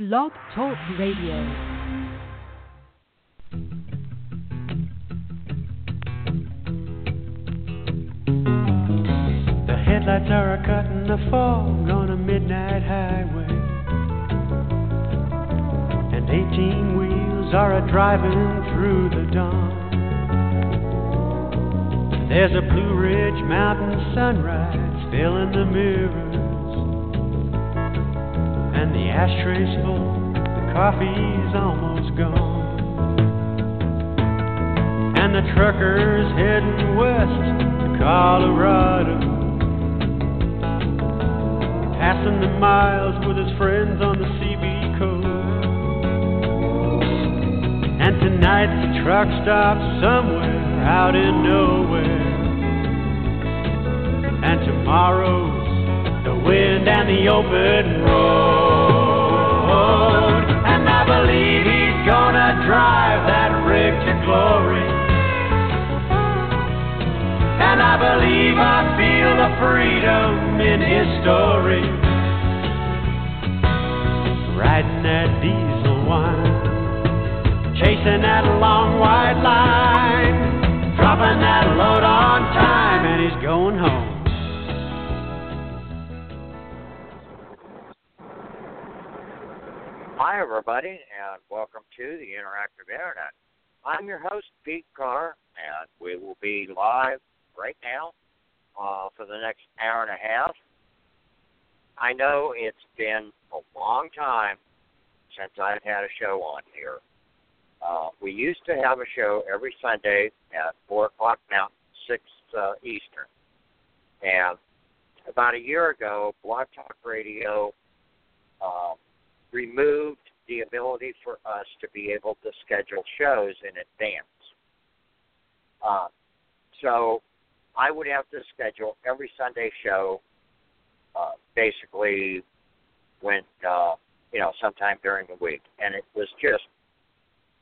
Blog Talk Radio. The headlights are a cutting the fog on a midnight highway. And 18 wheels are a driving through the dawn. There's a Blue Ridge Mountain sunrise filling the mirrors. And the ashtray's full, the coffee's almost gone. And the trucker's heading west to Colorado. Passing the miles with his friends on the CB coast. And tonight the truck stops somewhere out in nowhere. And tomorrow's wind and the open road. And I believe he's gonna drive that rig to glory. And I believe I feel the freedom in his story. Riding that diesel wine, chasing that long white line, dropping that load on time, and he's going home. Hi, everybody, and welcome to the Interactive Internet. I'm your host, Pete Carr, and we will be live right now uh, for the next hour and a half. I know it's been a long time since I've had a show on here. Uh, we used to have a show every Sunday at 4 o'clock Mountain, 6 uh, Eastern. And about a year ago, Blog Talk Radio uh, removed the ability for us to be able to schedule shows in advance. Uh, so I would have to schedule every Sunday show, uh, basically when uh, you know sometime during the week, and it was just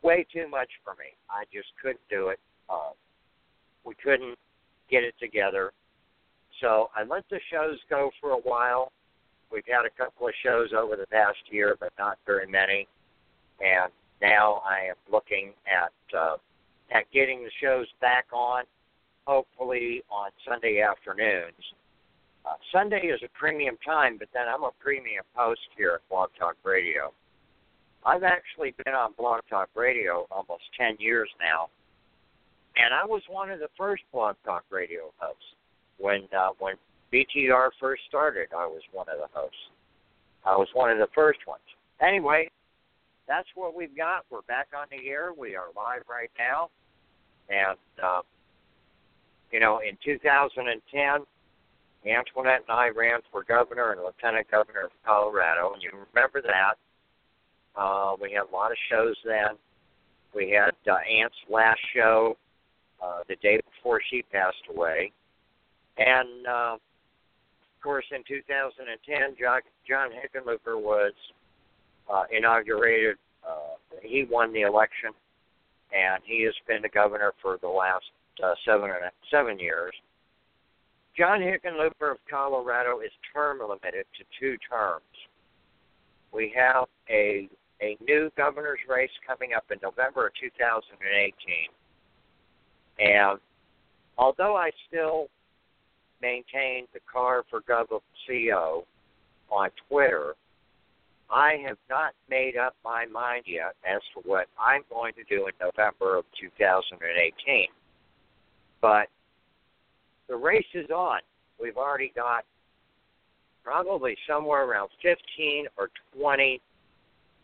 way too much for me. I just couldn't do it. Uh, we couldn't get it together, so I let the shows go for a while. We've had a couple of shows over the past year, but not very many. And now I am looking at uh, at getting the shows back on, hopefully on Sunday afternoons. Uh, Sunday is a premium time, but then I'm a premium host here at Blog Talk Radio. I've actually been on Blog Talk Radio almost 10 years now, and I was one of the first Blog Talk Radio hosts when uh, when BTR first started. I was one of the hosts. I was one of the first ones. Anyway, that's what we've got. We're back on the air. We are live right now, and uh, you know, in 2010, Antoinette and I ran for governor and lieutenant governor of Colorado, and you remember that. Uh, we had a lot of shows then. We had uh, Ant's last show uh, the day before she passed away, and uh, course, in 2010, John, John Hickenlooper was uh, inaugurated. Uh, he won the election, and he has been the governor for the last uh, seven seven years. John Hickenlooper of Colorado is term limited to two terms. We have a a new governor's race coming up in November of 2018, and although I still maintain the Carr for Gov CO on Twitter, I have not made up my mind yet as to what I'm going to do in November of 2018. But the race is on. We've already got probably somewhere around 15 or 20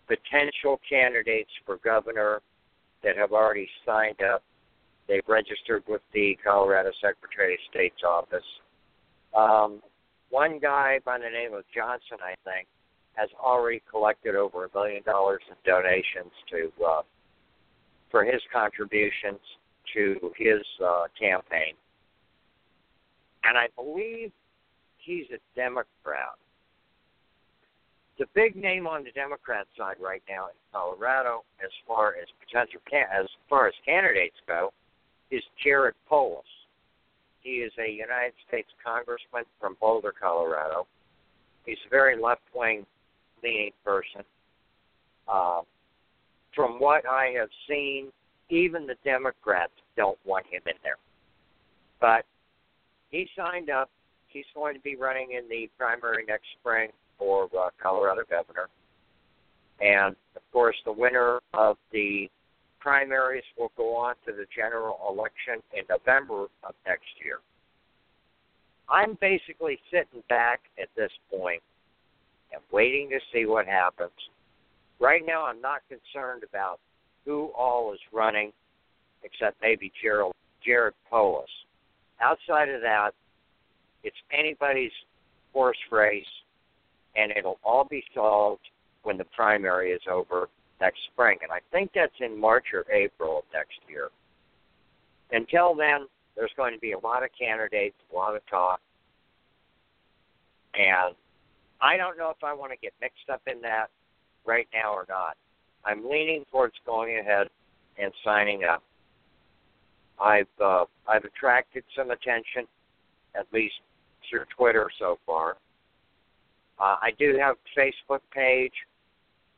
potential candidates for governor that have already signed up. They've registered with the Colorado Secretary of State's office. Um, one guy by the name of Johnson, I think, has already collected over a million dollars in donations to uh, for his contributions to his uh, campaign, and I believe he's a Democrat. The big name on the Democrat side right now in Colorado, as far as potential can- as far as candidates go, is Jared Polis. He is a United States congressman from Boulder, Colorado. He's a very left-wing leaning person. Uh, from what I have seen, even the Democrats don't want him in there. But he signed up. He's going to be running in the primary next spring for uh, Colorado governor. And of course, the winner of the primaries will go on to the general election in November of next year. I'm basically sitting back at this point and waiting to see what happens. Right now, I'm not concerned about who all is running, except maybe Gerald, Jared Polis. Outside of that, it's anybody's horse race, and it'll all be solved when the primary is over next spring. And I think that's in March or April of next year. Until then, there's going to be a lot of candidates, a lot of talk. And I don't know if I want to get mixed up in that right now or not. I'm leaning towards going ahead and signing up. I've uh, I've attracted some attention, at least through Twitter so far. Uh, I do have a Facebook page,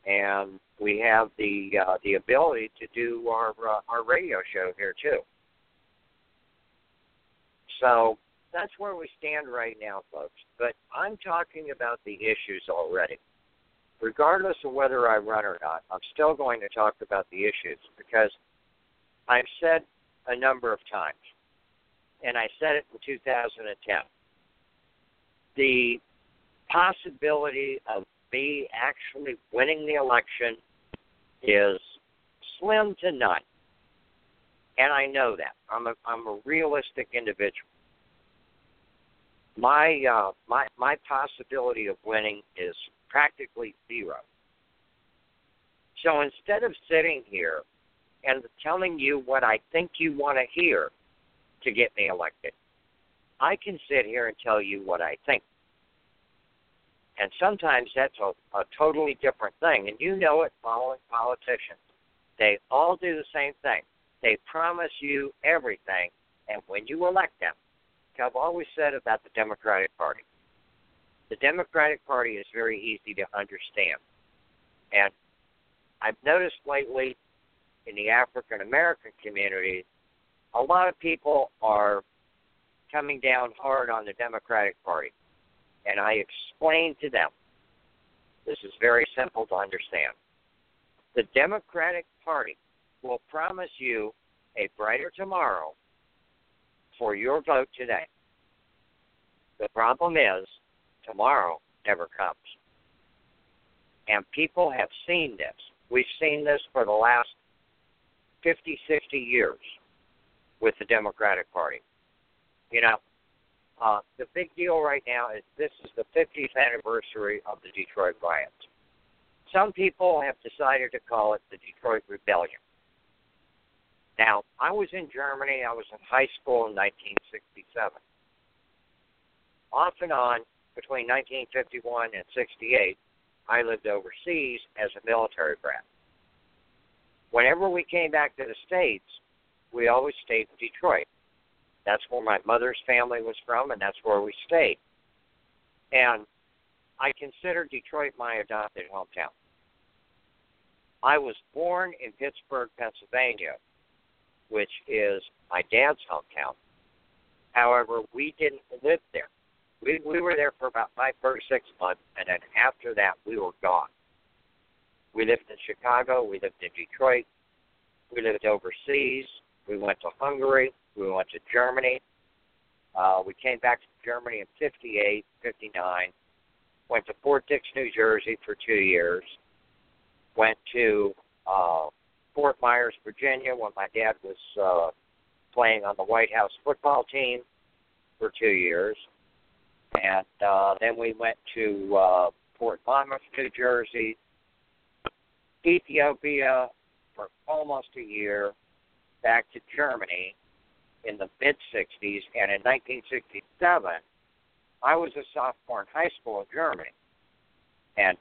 and we have the uh, the ability to do our uh, our radio show here too. So that's where we stand right now, folks. But I'm talking about the issues already. Regardless of whether I run or not, I'm still going to talk about the issues because I've said a number of times, and I said it in 2010. The possibility of me actually winning the election is slim to none. And I know that. I'm a I'm a realistic individual. My uh my my possibility of winning is practically zero. So instead of sitting here and telling you what I think you want to hear to get me elected, I can sit here and tell you what I think. And sometimes that's a, a totally different thing. And you know it following politicians. They all do the same thing. They promise you everything, and when you elect them, I've always said about the Democratic Party, the Democratic Party is very easy to understand. And I've noticed lately in the African American community, a lot of people are coming down hard on the Democratic Party. And I explained to them this is very simple to understand. The Democratic Party will promise you a brighter tomorrow for your vote today. The problem is, tomorrow never comes. And people have seen this. We've seen this for the last 50, 60 years with the Democratic Party. You know, uh, the big deal right now is this is the 50th anniversary of the Detroit riots. Some people have decided to call it the Detroit Rebellion. Now, I was in Germany. I was in high school in 1967. Off and on, between 1951 and 68, I lived overseas as a military brat. Whenever we came back to the States, we always stayed in Detroit. That's where my mother's family was from, and that's where we stayed. And I consider Detroit my adopted hometown. I was born in Pittsburgh, Pennsylvania, which is my dad's hometown. However, we didn't live there. We we were there for about five or six months, and then after that, we were gone. We lived in Chicago. We lived in Detroit. We lived overseas. We went to Hungary. We went to Germany. Uh, we came back to Germany in 58, 59. Went to Fort Dix, New Jersey for two years. Went to uh, Fort Myers, Virginia, when my dad was uh, playing on the White House football team for two years. And uh, then we went to uh, Fort Monmouth, New Jersey, Ethiopia for almost a year, back to Germany in the mid 60s, and in 1967, I was a sophomore in high school in Germany and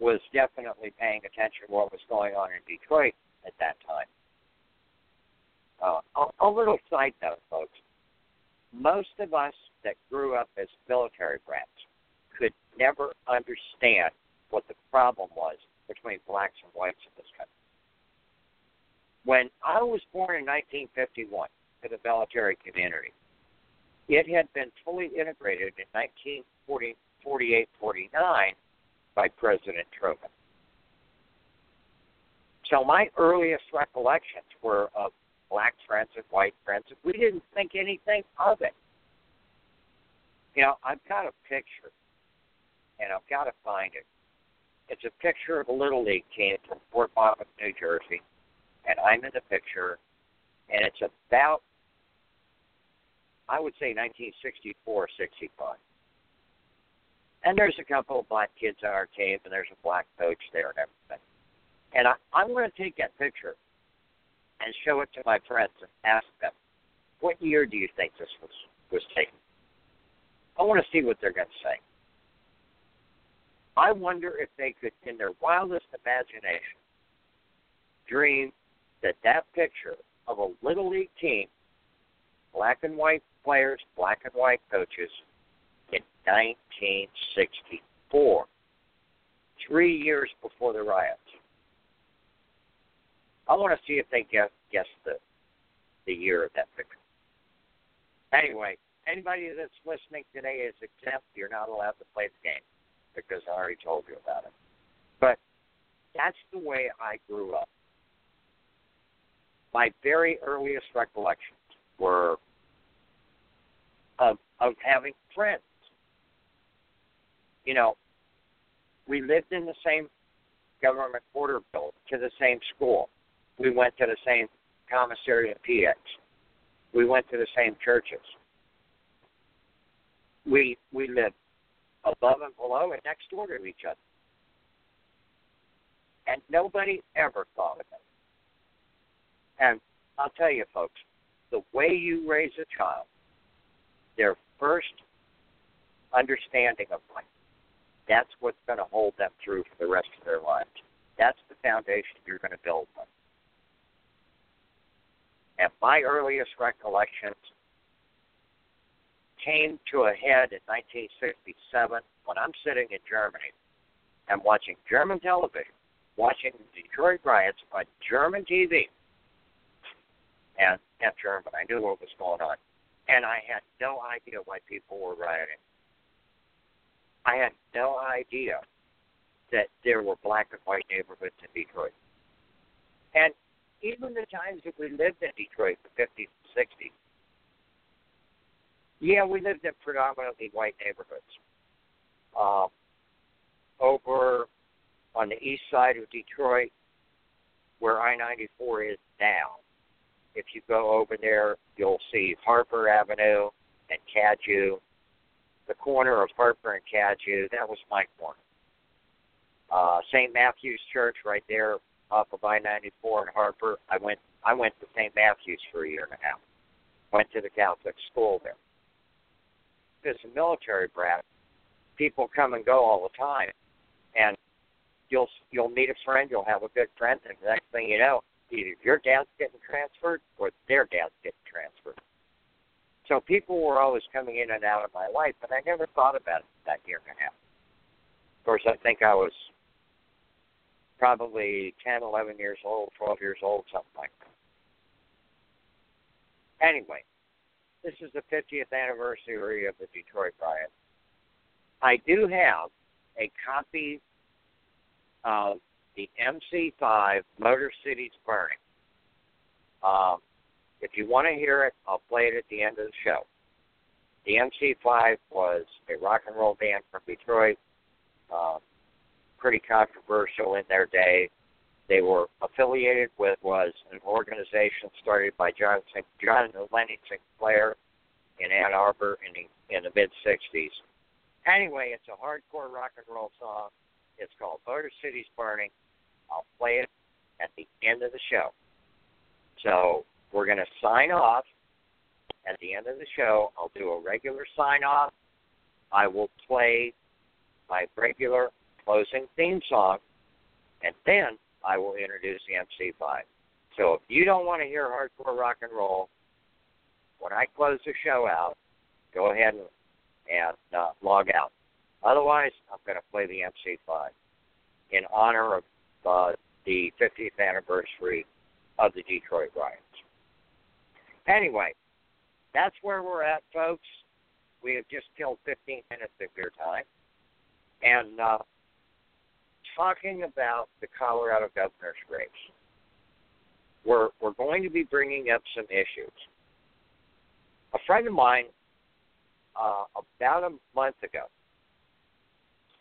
was definitely paying attention to what was going on in Detroit at that time. Uh, a, a little side note, folks. Most of us that grew up as military brats could never understand what the problem was between blacks and whites in this country. When I was born in 1951 to the military community, it had been fully integrated in 1948 49 by President Truman. So my earliest recollections were of black friends and white friends. We didn't think anything of it. You know, I've got a picture, and I've got to find it. It's a picture of a little league team from Fort Monmouth, New Jersey, and I'm in the picture, and it's about, I would say, 1964, 65. And there's a couple of black kids on our team, and there's a black coach there and everything. And I, I'm going to take that picture and show it to my friends and ask them, what year do you think this was, was taken? I want to see what they're going to say. I wonder if they could, in their wildest imagination, dream that that picture of a little league team, black and white players, black and white coaches, in 1964, three years before the riots. I want to see if they guess, guess the the year of that picture. Anyway, anybody that's listening today is exempt. You're not allowed to play the game because I already told you about it. But that's the way I grew up. My very earliest recollections were of of having friends. You know, we lived in the same government quarter building to the same school. We went to the same commissary at PX. We went to the same churches. We we lived above and below and next door to each other. And nobody ever thought of it. And I'll tell you, folks, the way you raise a child, their first understanding of life, that's what's going to hold them through for the rest of their lives. That's the foundation you're going to build on. And my earliest recollections came to a head in 1967 when I'm sitting in Germany and watching German television, watching the Detroit riots on German TV. And not German, I knew what was going on. And I had no idea why people were rioting. I had no idea that there were black and white neighborhoods in Detroit. And even the times that we lived in Detroit, the 50s and 60s, yeah, we lived in predominantly white neighborhoods. Um, over on the east side of Detroit, where I 94 is now, if you go over there, you'll see Harper Avenue and Cadieux. The corner of Harper and Cadieux, that was my corner. Uh, St. Matthew's Church right there off of I 94 in Harper. I went I went to St. Matthew's for a year and a half. Went to the Catholic school there as a military brat, people come and go all the time, and you'll you'll meet a friend, you'll have a good friend, and the next thing you know, either your dad's getting transferred or their dad's getting transferred. So people were always coming in and out of my life, but I never thought about it that year and a half. Of course, I think I was probably 10, 11 years old, 12 years old, something like that. Anyway, this is the 50th anniversary of the Detroit riot. I do have a copy of the MC5 Motor City's Burning. Um, if you want to hear it, I'll play it at the end of the show. The MC5 was a rock and roll band from Detroit, uh, pretty controversial in their day. They were affiliated with was an organization started by John John Leni Sinclair in Ann Arbor in the in the mid '60s, Anyway, it's a hardcore rock and roll song. It's called Motor City's Burning. I'll play it at the end of the show. So we're going to sign off at the end of the show. I'll do a regular sign off. I will play my regular closing theme song, and then I will introduce the MC5. So if you don't want to hear hardcore rock and roll, when I close the show out, go ahead and, and uh, log out. Otherwise, I'm going to play the MC5 in honor of uh, the 50th anniversary of the Detroit riots. Anyway, that's where we're at, folks. We have just killed 15 minutes of your time. And uh, talking about the Colorado governor's race, we're, we're going to be bringing up some issues. A friend of mine, uh, about a month ago,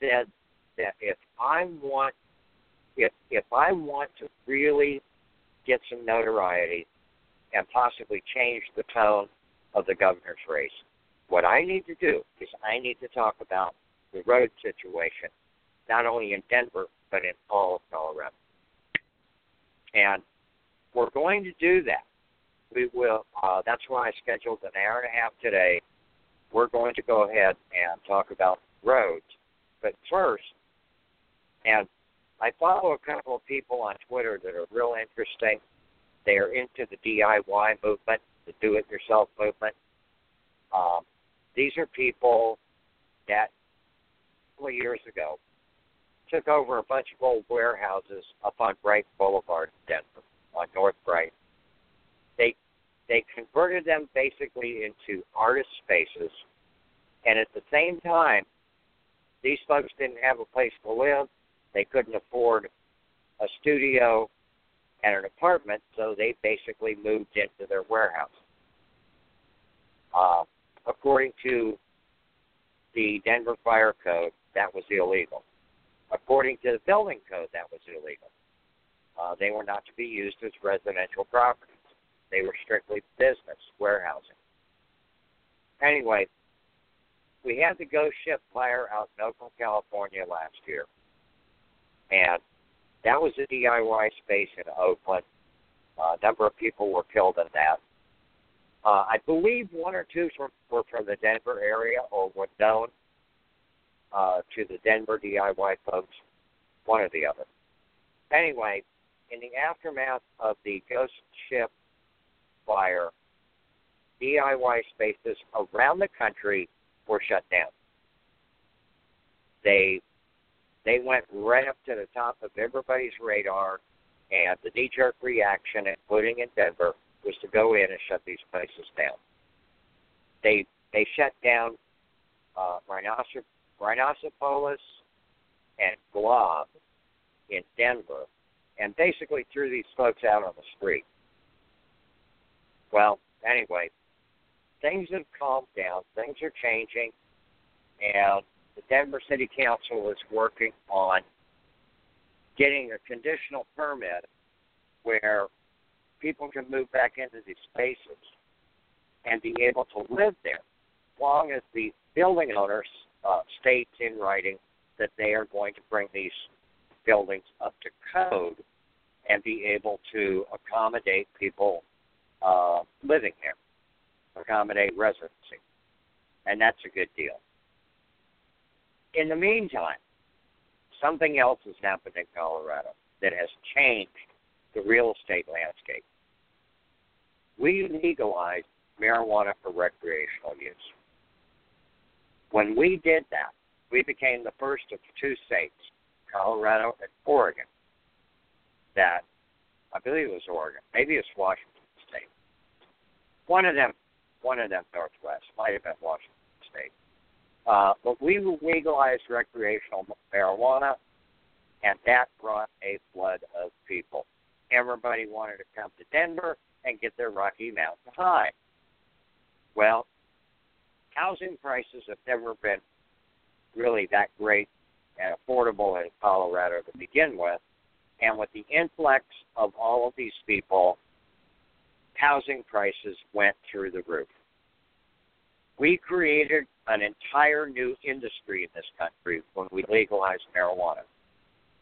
said that if I want if if I want to really get some notoriety and possibly change the tone of the governor's race, what I need to do is I need to talk about the road situation, not only in Denver but in all of Colorado. And we're going to do that. We will. Uh, that's why I scheduled an hour and a half today. We're going to go ahead and talk about roads. But first, and I follow a couple of people on Twitter that are real interesting. They are into the DIY movement, the do-it-yourself movement. Um, these are people that a couple of years ago took over a bunch of old warehouses up on Bright Boulevard in Denver, on North Bright. They they converted them basically into artist spaces, and at the same time, these folks didn't have a place to live. They couldn't afford a studio and an apartment, so they basically moved into their warehouse. Uh, according to the Denver Fire Code, that was illegal. According to the building code, that was illegal. Uh, they were not to be used as residential properties. They were strictly business, warehousing. Anyway, we had the ghost ship fire out in Oakland, California last year. And that was a DIY space in Oakland. Uh, a number of people were killed in that. Uh, I believe one or two from, were from the Denver area or were known uh, to the Denver DIY folks, one or the other. Anyway, in the aftermath of the ghost ship fire, DIY spaces around the country were shut down. They they went right up to the top of everybody's radar, and the knee-jerk reaction, including in Denver, was to go in and shut these places down. They they shut down uh, Rhinocer- Rhinoceros and Glob in Denver, and basically threw these folks out on the street. Well, anyway, things have calmed down. Things are changing, and the Denver City Council is working on getting a conditional permit where people can move back into these spaces and be able to live there, as long as the building owners uh, states in writing that they are going to bring these buildings up to code and be able to accommodate people uh, living there, accommodate residency, and that's a good deal. In the meantime, something else has happened in Colorado that has changed the real estate landscape. We legalized marijuana for recreational use. When we did that, we became the first of two states, Colorado and Oregon, that I believe it was Oregon, maybe it's Washington State. One of them, one of them Northwest, might have been Washington State. Uh, but we legalized recreational marijuana, and that brought a flood of people. Everybody wanted to come to Denver and get their Rocky Mountain high. Well, housing prices have never been really that great and affordable in Colorado to begin with. And with the influx of all of these people, housing prices went through the roof. We created an entire new industry in this country when we legalized marijuana.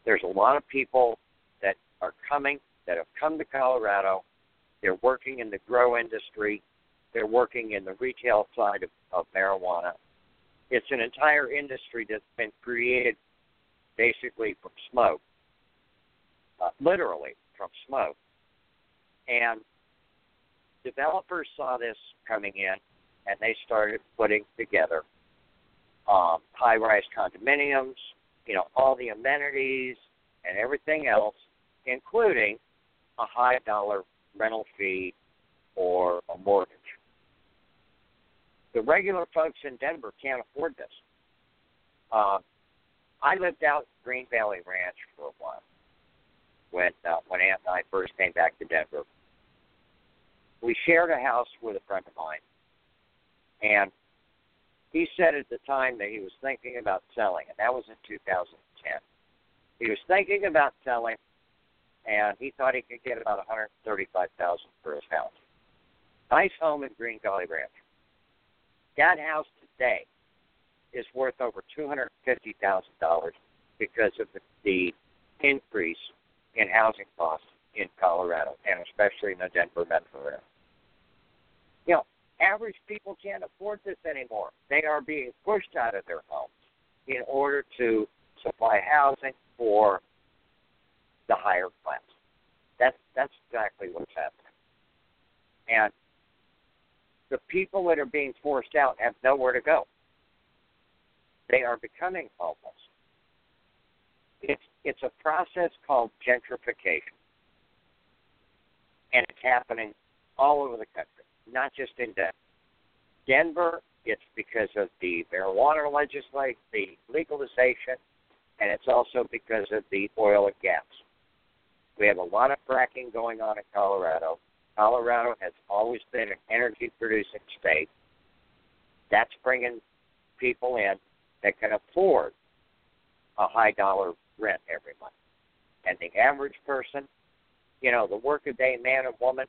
There's a lot of people that are coming, that have come to Colorado. They're working in the grow industry. They're working in the retail side of, of marijuana. It's an entire industry that's been created basically from smoke, uh, literally from smoke. And developers saw this coming in and they started putting together um, high rise condominiums, you know, all the amenities and everything else, including a high dollar rental fee or a mortgage. The regular folks in Denver can't afford this. Uh, I lived out Green Valley Ranch for a while when uh, when Ant and I first came back to Denver. We shared a house with a friend of mine, and he said at the time that he was thinking about selling, and that was in 2010. He was thinking about selling, and he thought he could get about 135,000 for his house. Nice home in Green Valley Ranch. That house today is worth over $250,000 because of the, the increase in housing costs in Colorado, and especially in the Denver metro area. Average people can't afford this anymore. They are being pushed out of their homes in order to supply housing for the higher class. That's that's exactly what's happening. And the people that are being forced out have nowhere to go. They are becoming homeless. It's it's a process called gentrification. And it's happening all over the country, not just in Denver. It's because of the marijuana legislation, the legalization, and it's also because of the oil and gas. We have a lot of fracking going on in Colorado. Colorado has always been an energy producing state. That's bringing people in that can afford a high dollar rent every month. And the average person, you know, the workaday man or woman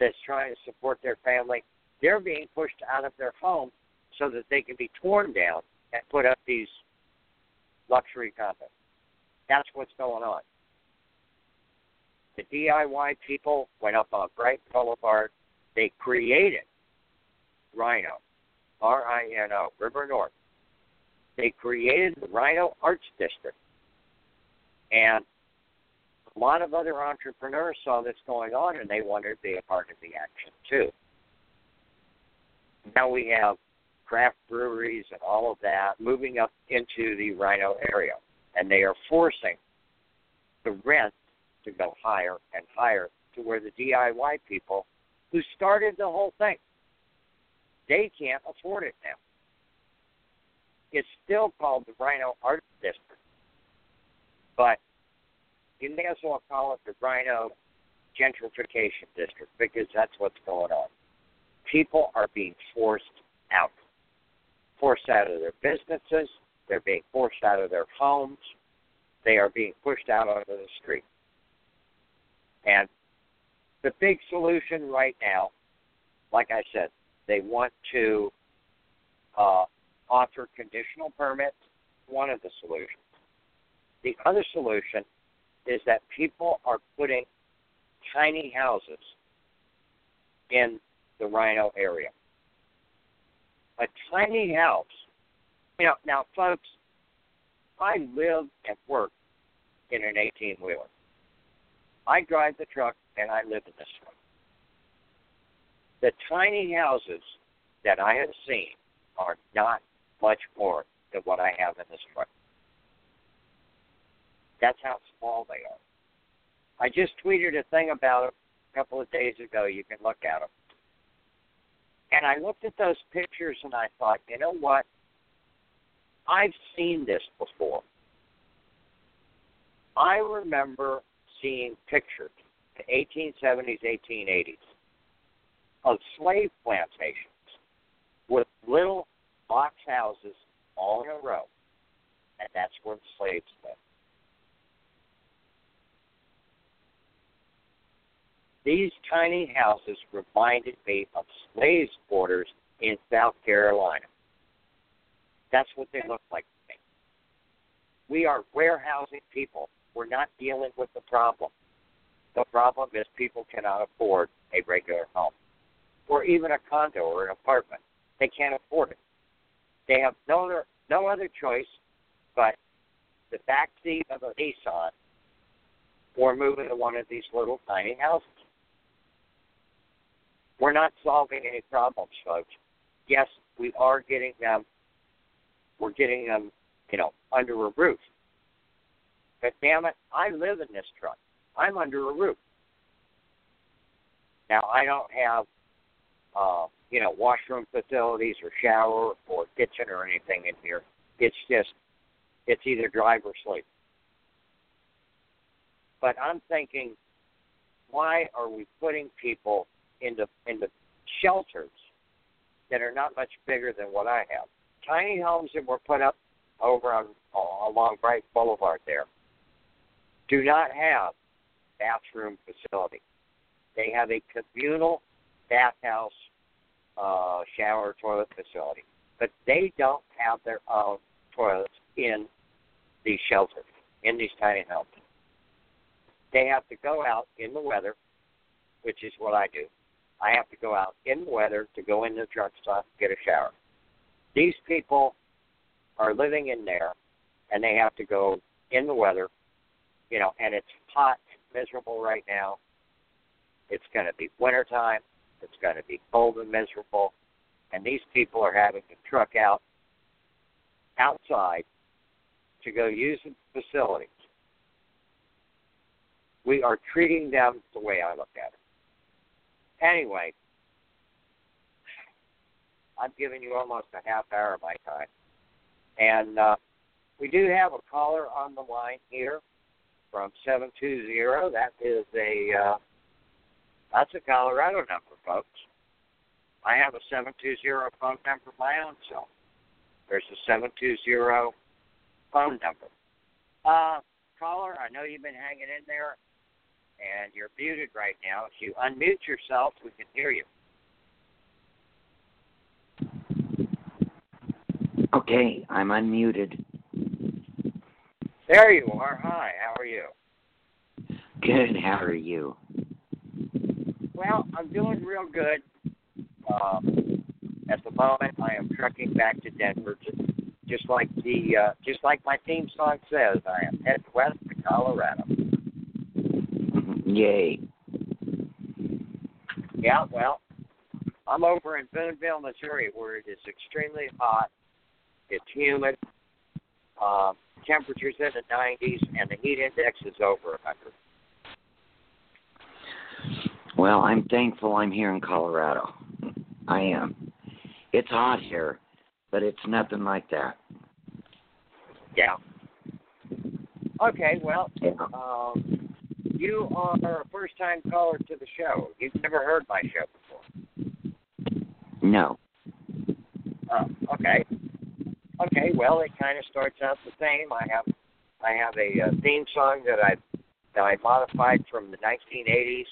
that's trying to support their family, they're being pushed out of their home so that they can be torn down and put up these luxury condos. That's what's going on. The DIY people went up on Bright Boulevard. They created RiNo, R I N O, River North. They created the RiNo Arts District. And a lot of other entrepreneurs saw this going on and they wanted to be a part of the action too. Now we have craft breweries and all of that moving up into the RiNo area. And they are forcing the rent to go higher and higher to where the DIY people who started the whole thing, they can't afford it now. It's still called the RiNo Art District, but you may as well call it the RiNo Gentrification District because that's what's going on. People are being forced out forced out of their businesses. They're being forced out of their homes. They are being pushed out onto the street. And the big solution right now, like I said, they want to uh, offer conditional permits. One of the solutions. The other solution is that people are putting tiny houses in the RiNo area a tiny house. You know, now, folks, I live and work in an 18 wheeler. I drive the truck and I live in this one. The tiny houses that I have seen are not much more than what I have in this truck. That's how small they are. I just tweeted a thing about it a couple of days ago. You can look at them. And I looked at those pictures and I thought, you know what? I've seen this before. I remember seeing pictures the 1870s, 1880s of slave plantations with little box houses all in a row. And that's where the slaves lived. These tiny houses reminded me of slaves' quarters in South Carolina. That's what they look like to me. We are warehousing people. We're not dealing with the problem. The problem is people cannot afford a regular home or even a condo or an apartment. They can't afford it. They have no other, no other choice but the back seat of a Nissan or move into one of these little tiny houses. We're not solving any problems, folks. Yes, we are getting them. We're getting them, you know, under a roof. But damn it, I live in this truck. I'm under a roof. Now I don't have, uh, you know, washroom facilities or shower or kitchen or anything in here. It's just, it's either drive or sleep. But I'm thinking, why are we putting people into into shelters that are not much bigger than what I have? Tiny homes that were put up over on uh, along Bright Boulevard there do not have bathroom facility. They have a communal bathhouse, uh, shower, toilet facility, but they don't have their own toilets in these shelters, in these tiny homes. They have to go out in the weather, which is what I do. I have to go out in the weather to go in the truck stop get a shower. These people are living in there, and they have to go in the weather, you know, and it's hot, miserable right now. It's going to be wintertime. It's going to be cold and miserable. And these people are having to truck out outside to go use the facilities. We are treating them the way I look at it. Anyway, I'm giving you almost a half hour of my time. And uh, we do have a caller on the line here from 720. That is a uh, that's a Colorado number, folks. I have a 720 phone number of my own self. There's a 720 phone number. Uh, caller, I know you've been hanging in there, and you're muted right now. If you unmute yourself, we can hear you. Okay, I'm unmuted. There you are. Hi, how are you? Good, how are you? Well, I'm doing real good. Um, at the moment, I am trucking back to Denver, just, just like the uh, just like my theme song says. I am headed west to Colorado. Yay. Yeah, well, I'm over in Boonville, Missouri, where it is extremely hot. It's humid. Uh, temperatures in the 90s, and the heat index is over 100. Well, I'm thankful I'm here in Colorado. I am. It's hot here, but it's nothing like that. Yeah. Okay, well, Yeah. um, you are a first time caller to the show. You've never heard my show before. No. Oh, okay. Okay, well, it kind of starts out the same. I have I have a, uh theme song that I that I modified from the 1980s,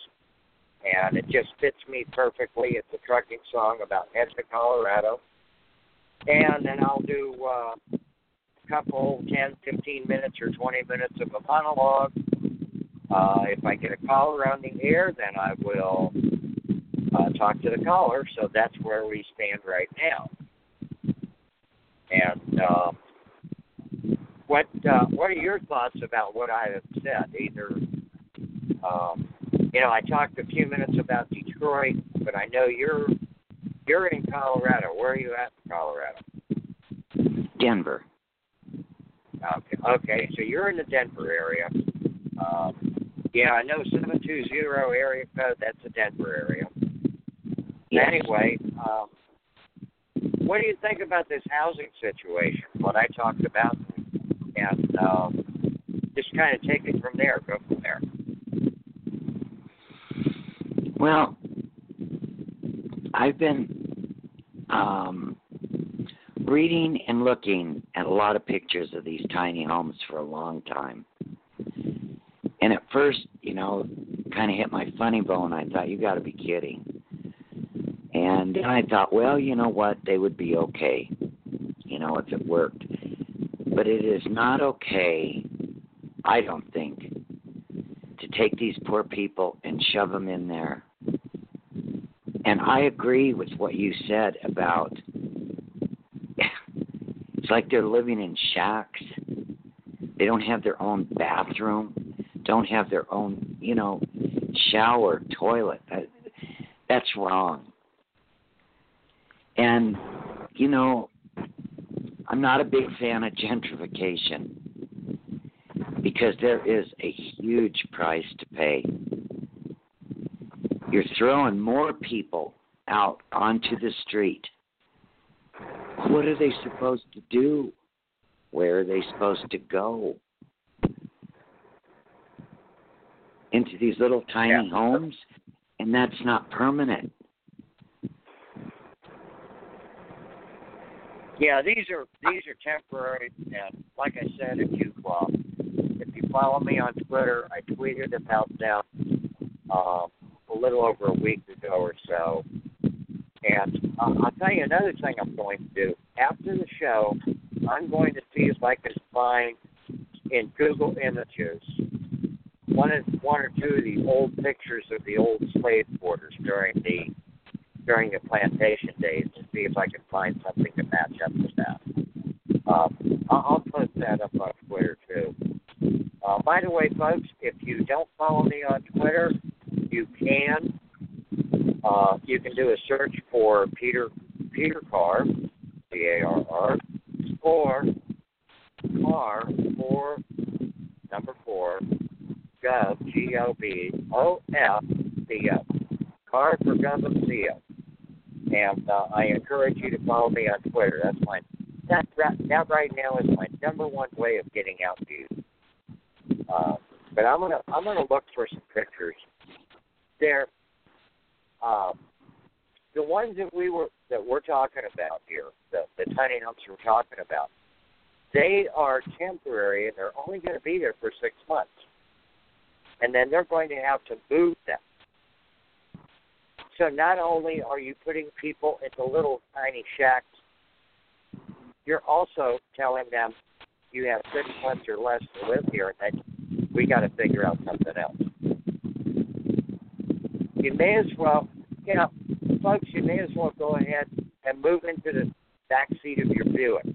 and it just fits me perfectly. It's a trucking song about to Colorado, and then I'll do uh, a couple, 10, 15 minutes or 20 minutes of a monologue. Uh, if I get a caller on the air, then I will uh, talk to the caller. So that's where we stand right now. And uh, what uh, what are your thoughts about what I have said? Either um, you know, I talked a few minutes about Detroit, but I know you're you're in Colorado. Where are you at in Colorado? Denver. Okay, okay, so you're in the Denver area. Um, yeah, I know seven two zero area code. That's the Denver area. Yes. Anyway, um, what do you think about this housing situation? What I talked about, and um, just kind of take it from there. Go from there. Well, I've been um, reading and looking at a lot of pictures of these tiny homes for a long time. And at first, you know, kind of hit my funny bone. I thought, you got to be kidding. And then I thought, well, you know what? They would be okay, you know, if it worked. But it is not okay, I don't think, to take these poor people and shove them in there. And I agree with what you said about it's like they're living in shacks. They don't have their own bathroom, don't have their own, you know, shower, toilet. That's wrong. And, you know, I'm not a big fan of gentrification because there is a huge price to pay. You're throwing more people out onto the street. What are they supposed to do? Where are they supposed to go? Into these little tiny Yeah. homes? And that's not permanent. Yeah, these are these are temporary, and like I said, if you uh, if you follow me on Twitter, I tweeted about them uh, a little over a week ago or so. And uh, I'll tell you another thing I'm going to do after the show. I'm going to see if I can find in Google Images one one or two of the old pictures of the old slave quarters during the during the plantation days to see if I can find something to match up with that. Um, I'll, post that up on Twitter too. Uh, by the way, folks, if you don't follow me on Twitter, you can. Uh, you can do a search for Peter Peter Carr, C A R R, or Carr for number four, Gov G O B O F C O. Carr for Gov of C O. And uh, I encourage you to follow me on Twitter. That's my that that that right now is my number one way of getting out you. Uh, but I'm gonna I'm gonna look for some pictures. There, um, the ones that we were that we're talking about here, the the tiny homes we're talking about, they are temporary and they're only going to be there for six months, and then they're going to have to move them. So not only are you putting people into little tiny shacks, you're also telling them you have six months or less to live here, and then we got to figure out something else. You may as well, you know, folks, you may as well go ahead and move into the back seat of your Buick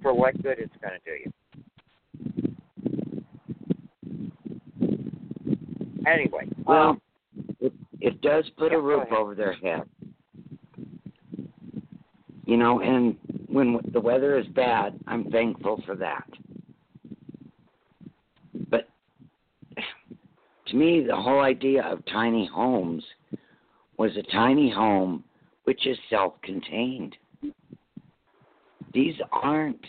for what good it's going to do you. Anyway, Well, um, it it does put Yeah, a roof over their head. You know, and when the weather is bad, I'm thankful for that. But to me, the whole idea of tiny homes was a tiny home which is self-contained. These aren't.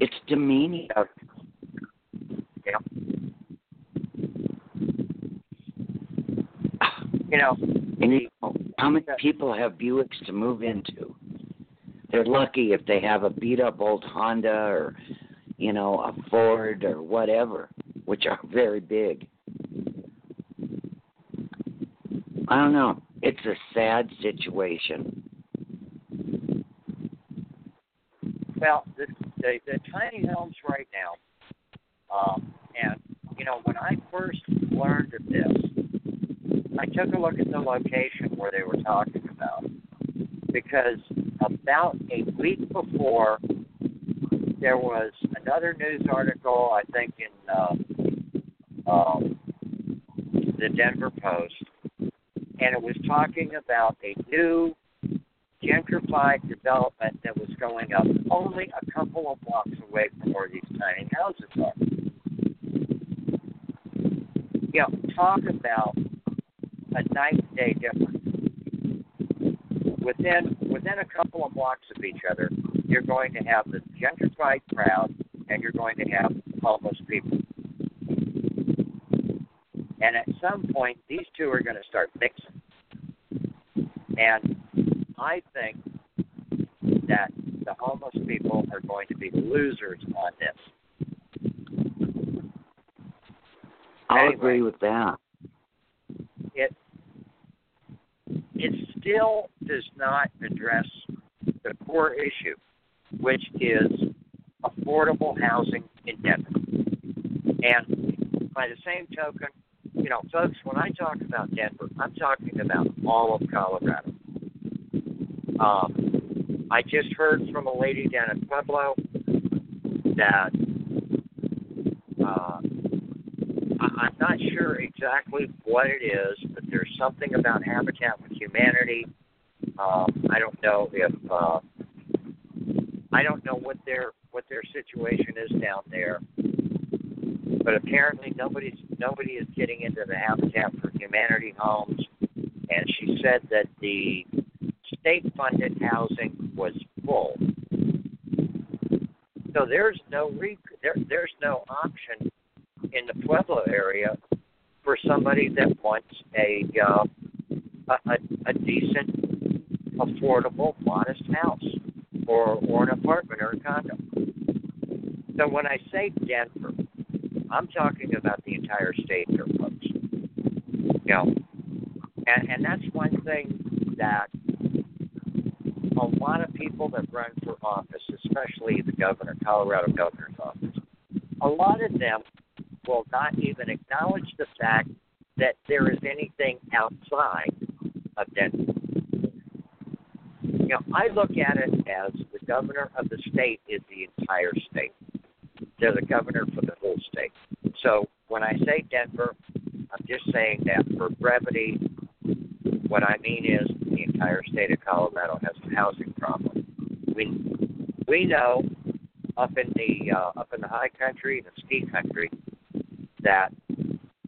It's demeaning. You know, And you know, how many people have Buicks to move into? They're lucky if they have a beat up old Honda or, you know, a Ford or whatever, which are very big. I don't know. It's a sad situation. Well, the, the the tiny homes right now, um, and you know, when I first learned of this, I took a look at the location where they were talking about, because about a week before, there was another news article, I think in uh, um, the Denver Post, and it was talking about a new gentrified development that was going up only a couple of blocks away from where these tiny houses are. You know, talk about a night day difference. Within within a couple of blocks of each other, you're going to have the gentrified crowd and you're going to have homeless people. And at some point these two are going to start mixing. And I think that the homeless people are going to be losers on this. I'll Anyway. agree with that. it it still does not address the core issue, which is affordable housing in Denver. And by the same token, you know, folks, when I talk about Denver, I'm talking about all of Colorado. Um, I just heard from a lady down in Pueblo that uh, I- I'm not sure exactly what it is, but there's something about Habitat with Humanity. Um, I don't know if uh, I don't know what their what their situation is down there, but apparently nobody's nobody is getting into the Habitat for Humanity homes, and she said that the state-funded housing was full. So there's no re- there, there's no option in the Pueblo area for somebody that wants a uh, a, a, decent, affordable, modest house or or an apartment or a condo. So when I say Denver, I'm talking about the entire state here, folks. You know, and and that's one thing that a lot of people that run for office, especially the governor, Colorado governor's office, a lot of them will not even acknowledge the fact that there is anything outside of Denver. Know, I look at it as the governor of the state is the entire state. They're the governor for the whole state. So when I say Denver, I'm just saying that for brevity, what I mean is the entire state of Colorado has a housing problem. We we know up in the uh, up in the high country, the ski country, that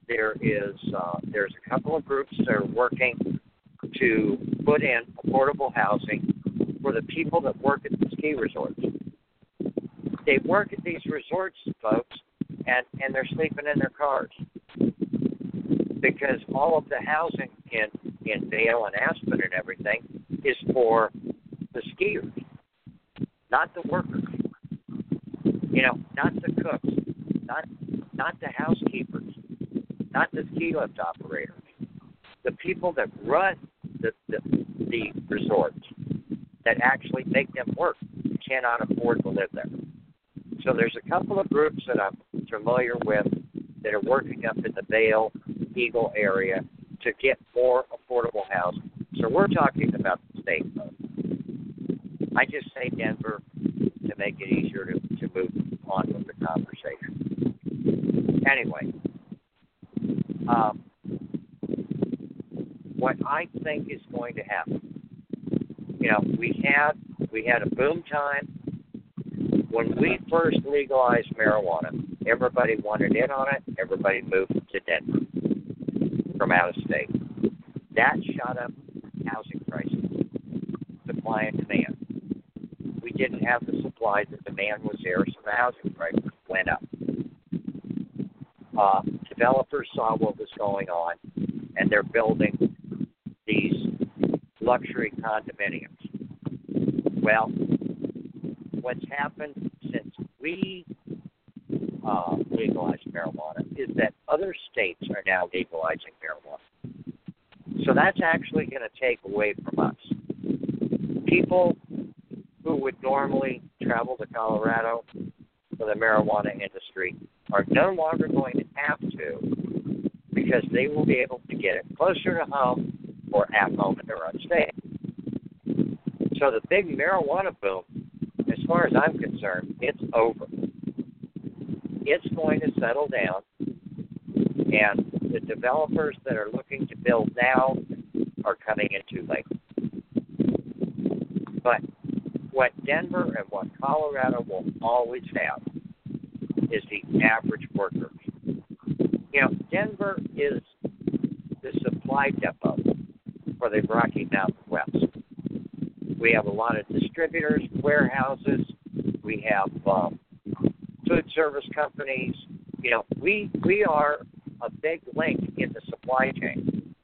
there is uh, there's a couple of groups that are working to put in affordable housing for the people that work at the ski resorts. They work at these resorts, folks, and and they're sleeping in their cars because all of the housing in in Vail and Aspen and everything is for the skiers, not the workers. You know, not the cooks, not not the housekeepers, not the ski lift operators. The people that run the the, the resorts that actually make them work cannot afford to live there. So there's a couple of groups that I'm familiar with that are working up in the Vail Eagle area to get more affordable housing. So we're talking about the state. I just say Denver to make it easier to, to move on with the conversation. Anyway, um, what I think is going to happen, you know, we had we had a boom time when we first legalized marijuana. Everybody wanted in on it. Everybody moved to Denver from out of state. That shot up housing prices, supply and demand. We didn't have the supply, the demand was there, so the housing prices went up. Uh, developers saw what was going on, and they're building these luxury condominiums. Well, what's happened since we uh, legalized marijuana is that other states are now legalizing marijuana. So that's actually going to take away from us. People who would normally travel to Colorado for the marijuana industry are no longer going to have to because they will be able to get it closer to home or at home in their own state. So the big marijuana boom, as far as I'm concerned, it's over. It's going to settle down, and the developers that are looking to build now are coming in too late. But what Denver and what Colorado will always have is the average worker. You know, Denver is the supply depot for the Rocky Mountain West. We have a lot of distributors, warehouses. We have um, food service companies. You know, we we are a big link in the supply chain,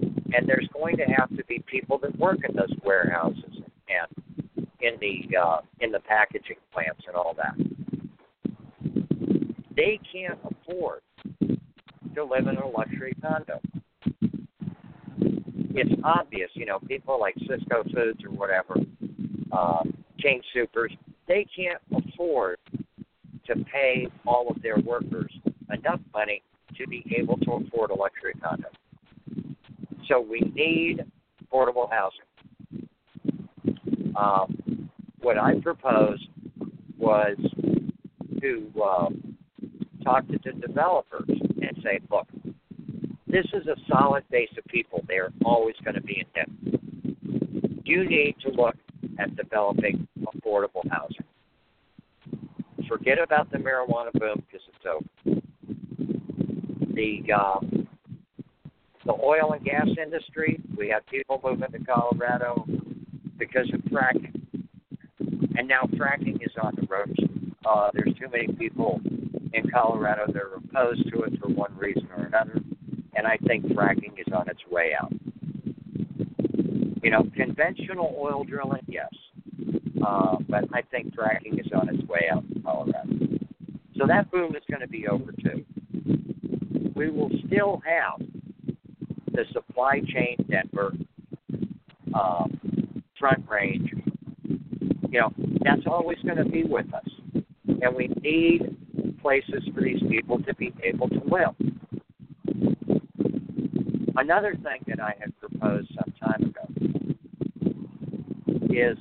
and there's going to have to be people that work in those warehouses and in the uh, in the packaging plants and all that. They can't afford to live in a luxury condo. it's obvious, you know, people like Sysco Foods or whatever, um, King Soopers, they can't afford to pay all of their workers enough money to be able to afford a luxury condo. So we need affordable housing. Um, what I proposed was to uh, talk to the developers and say, look, this is a solid base of people. They're always going to be in debt. You need to look at developing affordable housing. Forget about the marijuana boom because it's over. The um, the oil and gas industry, we have people moving to Colorado because of fracking, and now fracking is on the ropes. Uh, there's too many people in Colorado that are opposed to it for one reason or another, and I think fracking is on its way out. You know, conventional oil drilling, yes, uh, but I think fracking is on its way out in Colorado. So that boom is going to be over too. We will still have the supply chain Denver um, front range. You know, that's always going to be with us, and we need places for these people to be able to live. Another thing that I had proposed some time ago is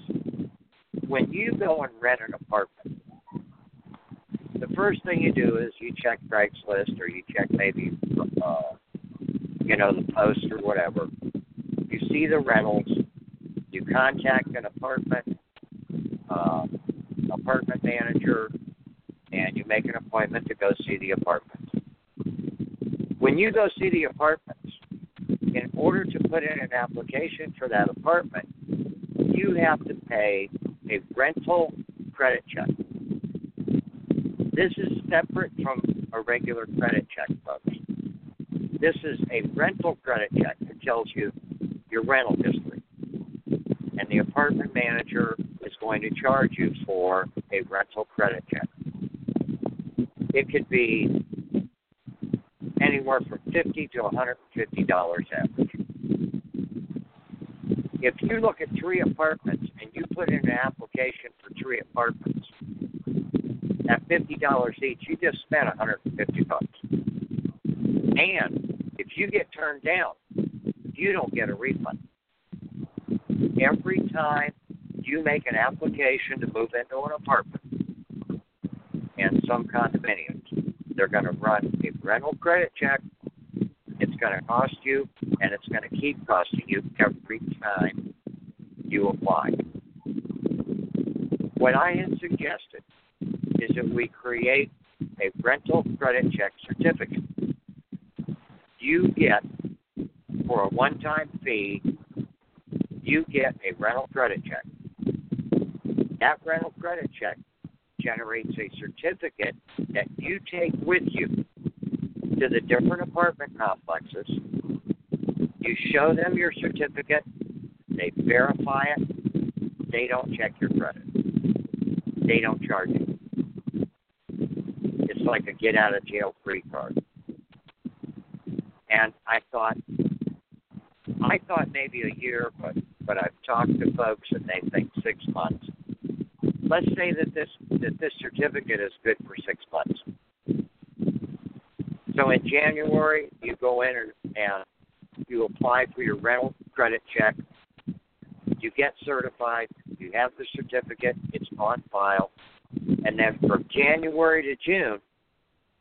when you go and rent an apartment, the first thing you do is you check Craigslist or you check maybe, uh, you know, the post or whatever. You see the rentals. You contact an apartment uh, apartment manager and you make an appointment to go see the apartments. When you go see the apartments, in order to put in an application for that apartment, you have to pay a rental credit check. This is separate from a regular credit check, folks. This is a rental credit check that tells you your rental history. And the apartment manager is going to charge you for a rental credit check it could be anywhere from fifty to one hundred and fifty dollars average. If you look at three apartments and you put in an application for three apartments at fifty dollars each, you just spent one hundred and fifty bucks. And if you get turned down, you don't get a refund. Every time you make an application to move into an apartment, and some condominiums. They're going to run a rental credit check. It's going to cost you, and it's going to keep costing you every time you apply. What I had suggested is that we create a rental credit check certificate. You get, for a one time fee, you get a rental credit check. That rental credit check generates a certificate that you take with you to the different apartment complexes. You show them your certificate, they verify it, they don't check your credit, they don't charge you. It's like a get out of jail free card. And I thought, I thought maybe a year, but but I've talked to folks and they think six months let's say that this that this certificate is good for six months. So in January, you go in and, and you apply for your rental credit check. You get certified. You have the certificate. It's on file. And then from January to June,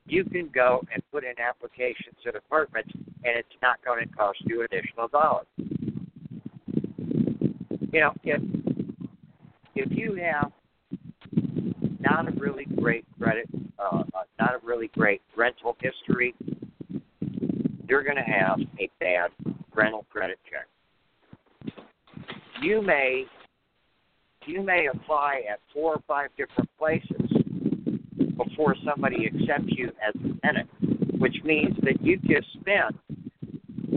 you can go and put in applications at apartments, and it's not going to cost you additional dollars. You know, if if you have not a really great credit, uh, uh, not a really great rental history, you're going to have a bad rental credit check. You may you may apply at four or five different places before somebody accepts you as a tenant, which means that you just spent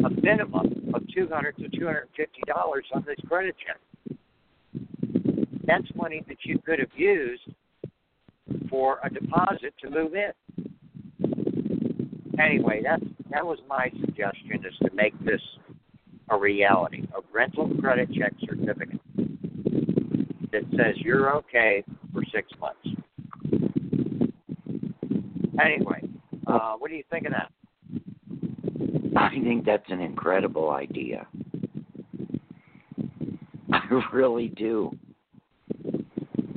a minimum of two hundred to two hundred and fifty dollars on this credit check. That's money that you could have used for a deposit to move in. Anyway, that's that was my suggestion is to make this a reality, a rental credit check certificate that says you're okay for six months. Anyway, uh, what do you think of that? I think that's an incredible idea. I really do.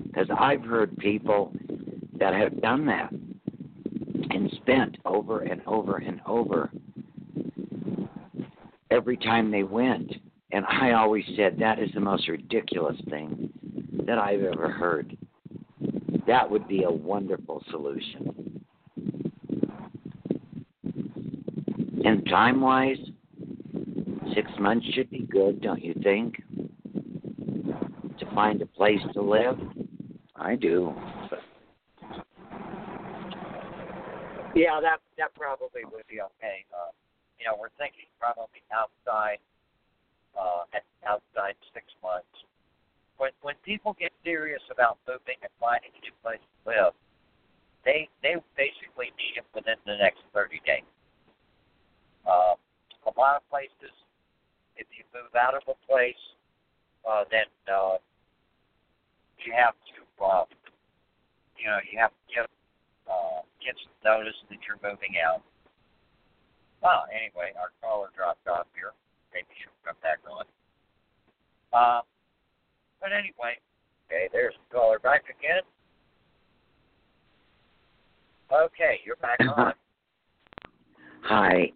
Because I've heard people that have done that and spent over and over and over every time they went. And I always said that is the most ridiculous thing that I've ever heard. That would be a wonderful solution. And time wise, six months should be good, don't you think? To find a place to live? I do. Yeah, that that probably would be okay. Uh, you know, we're thinking probably outside, uh, at outside six months. When when people get serious about moving and finding a new place to live, they they basically need it within the next thirty days. Uh, a lot of places, if you move out of a place, uh, then uh, you have to, uh, you know, you have to give uh, get some notice that you're moving out. Well, anyway, our caller dropped off here. Maybe she'll come back on. Uh, but anyway, okay, there's the caller back again. Okay, you're back on. Hi.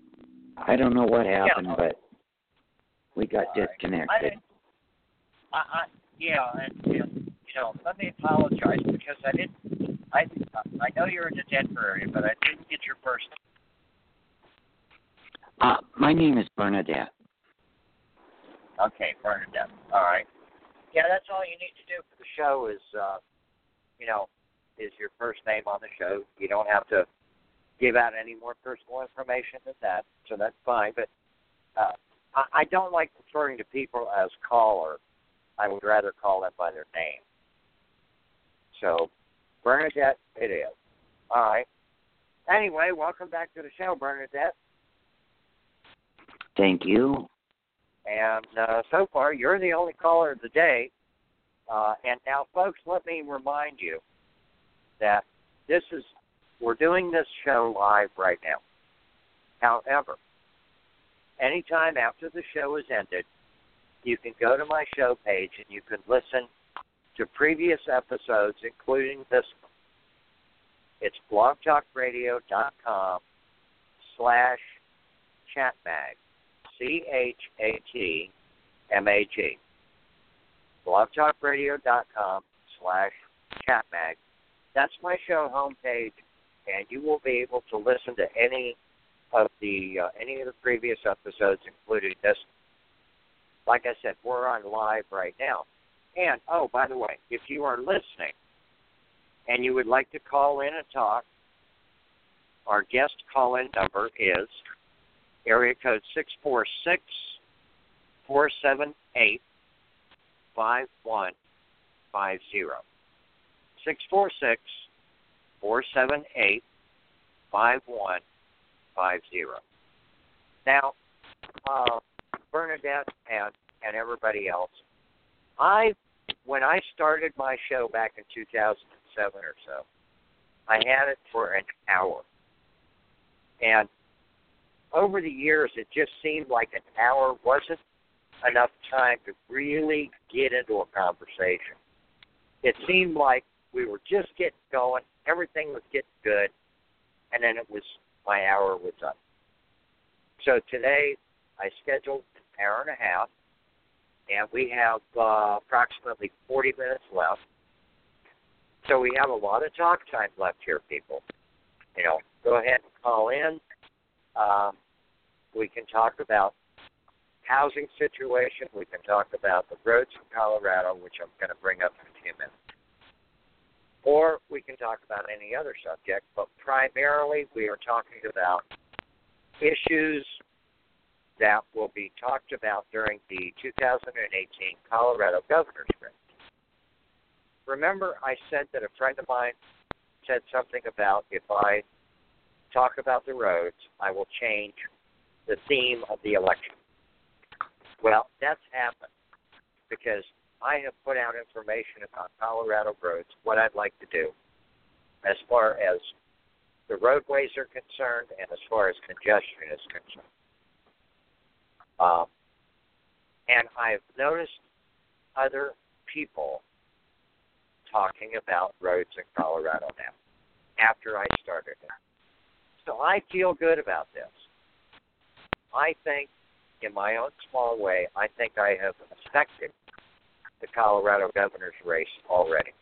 I don't know what happened, Yeah. but we got right. disconnected. I I, I, yeah, and, and you know, let me apologize because I didn't. I I know you're in the Denver area, but I didn't get your first. Uh, my name is Bernadette. Okay, Bernadette. All right. Yeah, that's all you need to do for the show is, uh, you know, is your first name on the show. You don't have to give out any more personal information than that, so that's fine. But uh, I, I don't like referring to people as caller. I would rather call them by their name. So, Bernadette, it is. All right. Anyway, welcome back to the show, Bernadette. Thank you. And uh, so far, you're the only caller of the day. Uh, and now, folks, let me remind you that this is we're doing this show live right now. However, anytime after the show is ended, you can go to my show page and you can listen to previous episodes, including this one. It's blogtalkradio.com slash chatmag. C H A T M A G. blogtalkradio.com slash chatmag. That's my show homepage, and you will be able to listen to any of the uh, any of the previous episodes, including this. Like I said, we're on live right now. And oh, by the way, if you are listening and you would like to call in and talk, our guest call-in number is area code six four six four seven eight five one five zero. Six four six four seven eight five one five zero. Now, uh, Bernadette and and everybody else, I when I started my show back in 2007 or so, I had it for an hour, and over the years, it just seemed like an hour wasn't enough time to really get into a conversation. It seemed like we were just getting going, everything was getting good, and then it was my hour was up. So today, I scheduled an hour and a half, and we have uh, approximately 40 minutes left. So we have a lot of talk time left here, people. You know, go ahead and call in. Um, we can talk about housing situation. We can talk about the roads in Colorado, which I'm going to bring up in a few minutes. Or we can talk about any other subject, but primarily we are talking about issues that will be talked about during the 2018 Colorado governor's race. Remember, I said that a friend of mine said something about if I talk about the roads, I will change the theme of the election. Well, that's happened because I have put out information about Colorado roads, what I'd like to do as far as the roadways are concerned and as far as congestion is concerned. Um, and I've noticed other people talking about roads in Colorado now after I started it. So I feel good about this. I think, in my own small way, I think I have affected the Colorado governor's race already.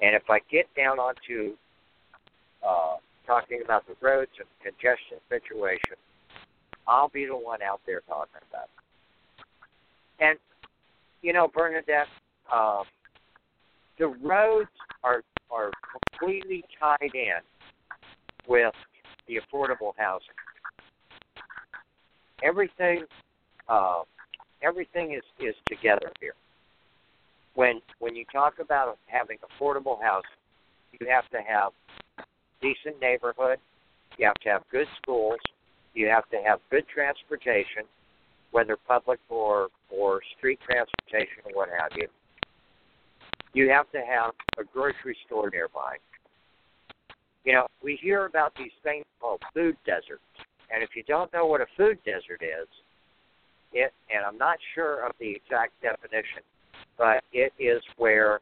And if I get down onto uh, talking about the roads and congestion situation, I'll be the one out there talking about it. And, you know, Bernadette, um, the roads are are completely tied in with the affordable housing. Everything, uh, everything is is together here. When when you talk about having affordable housing, you have to have decent neighborhood, you have to have good schools, you have to have good transportation, whether public or or street transportation or what have you. You have to have a grocery store nearby. You know, we hear about these things called food deserts, and if you don't know what a food desert is, it and I'm not sure of the exact definition, but it is where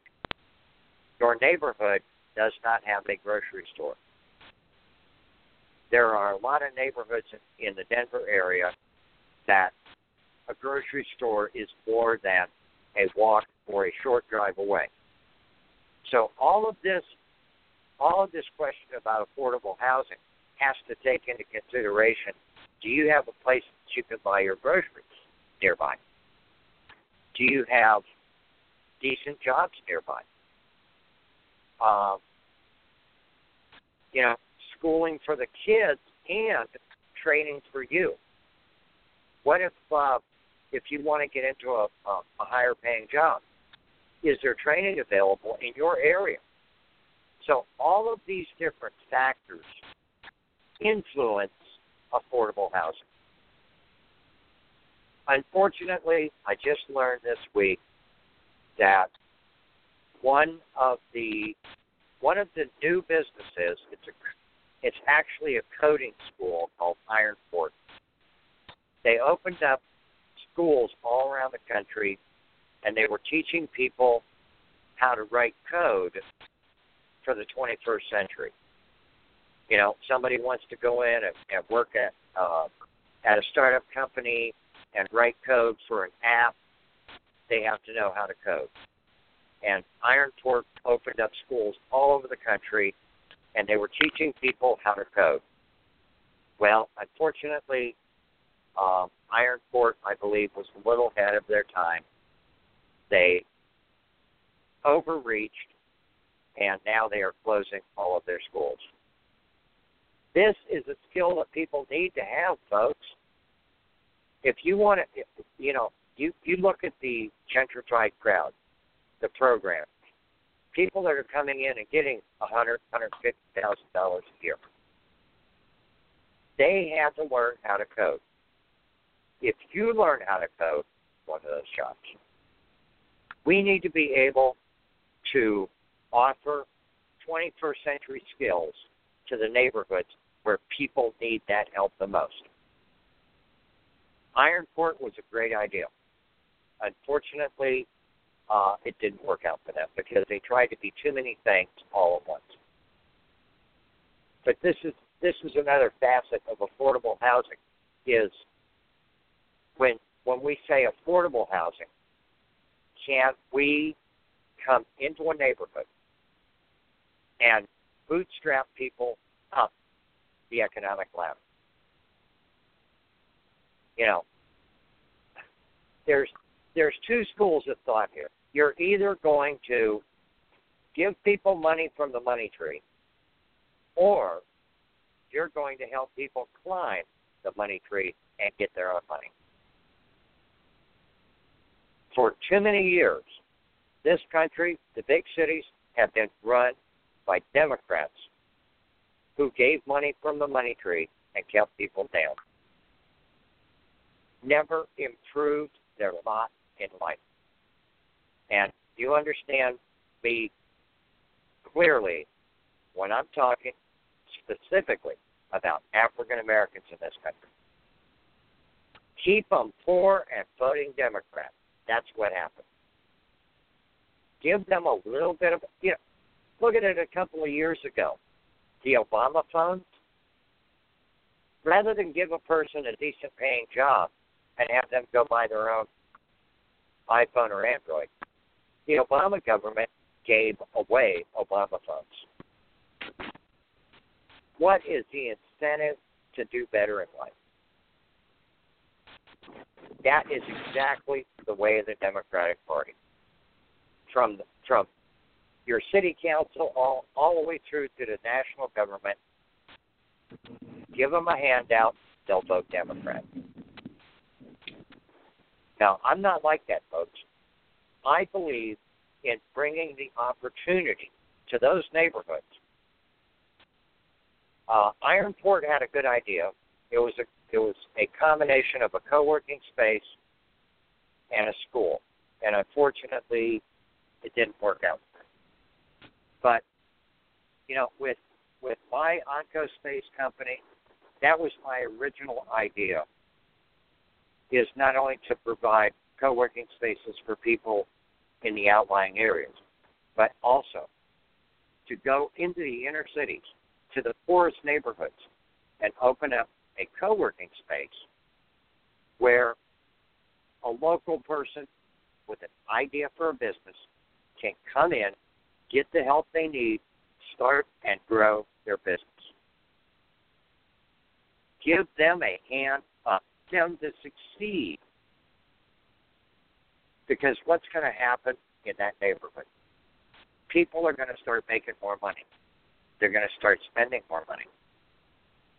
your neighborhood does not have a grocery store. There are a lot of neighborhoods in, the Denver area that a grocery store is more than a walk or a short drive away. So all of this, all of this question about affordable housing has to take into consideration: Do you have a place that you can buy your groceries nearby? Do you have decent jobs nearby? Um, you know, schooling for the kids and training for you. What if uh, if you want to get into a, a, a higher paying job? Is there training available in your area? So all of these different factors influence affordable housing. Unfortunately, I just learned this week that one of the one of the new businesses it's a it's actually a coding school called Iron. They opened up schools all around the country and they were teaching people how to write code for the 21st century. You know, somebody wants to go in and, and work at uh, at a startup company and write code for an app. They have to know how to code. And Iron opened up schools all over the country, and they were teaching people how to code. Well, unfortunately, um, Iron Fort, I believe, was a little ahead of their time they overreached, and now they are closing all of their schools. This is a skill that people need to have, folks. If you want to, you know, you you look at the gentrified crowd, the program, people that are coming in and getting a hundred, hundred fifty thousand dollars a year. They have to learn how to code. If you learn how to code, one of those jobs. We need to be able to offer 21st century skills to the neighborhoods where people need that help the most. Iron Fort was a great idea. Unfortunately, uh, it didn't work out for them because they tried to be too many things all at once. But this is this is another facet of affordable housing is when when we say affordable housing, can we come into a neighborhood and bootstrap people up the economic ladder? You know, there's there's two schools of thought here. You're either going to give people money from the money tree, or you're going to help people climb the money tree and get their own money for too many years, this country, the big cities, have been run by Democrats who gave money from the money tree and kept people down. never improved their lot in life. And you understand me clearly when I'm talking specifically about African Americans in this country. Keep them poor and voting Democrat. That's what happened. Give them a little bit of, you know, look at it a couple of years ago. The Obama phones, rather than give a person a decent paying job and have them go buy their own iPhone or Android, the Obama government gave away Obama funds. What is the incentive to do better in life? That is exactly the way of the Democratic Party. From from your city council all all the way through to the national government, give them a handout, they'll vote Democrat. Now, I'm not like that, folks. I believe in bringing the opportunity to those neighborhoods. Uh, Ironport had a good idea. It was a it was a combination of a co-working space and a school, and unfortunately, it didn't work out. But you know, with with my OncoSpace company, that was my original idea. Is not only to provide co-working spaces for people in the outlying areas, but also to go into the inner cities, to the poorest neighborhoods, and open up a co working space where a local person with an idea for a business can come in, get the help they need, start and grow their business. Give them a hand up, them to succeed because what's going to happen in that neighborhood? People are going to start making more money. They're going to start spending more money.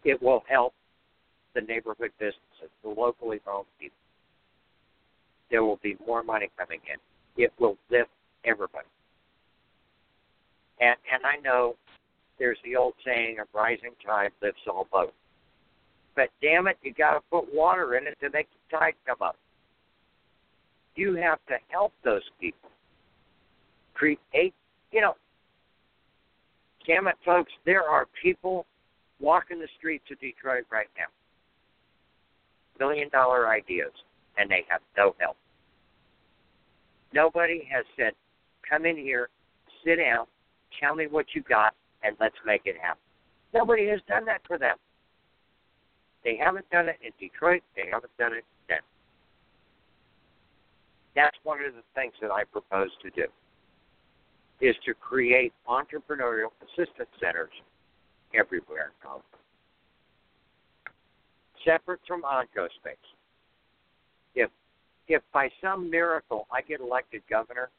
It will help the neighborhood businesses, the locally owned people. There will be more money coming in. It will lift everybody. And and I know there's the old saying, "A rising tide lifts all boats." But damn it, you got to put water in it to make the tide come up. You have to help those people. Create, you know, damn it, folks, there are people walking the streets of Detroit right now. Million dollar ideas, and they have no help. Nobody has said, come in here, sit down, tell me what you got, and let's make it happen. Nobody has done that for them. They haven't done it in Detroit. They haven't done it. That's one of the things that I propose to do is to create entrepreneurial assistance centers everywhere. Separate from OncoSpace. If if by some miracle I get elected governor,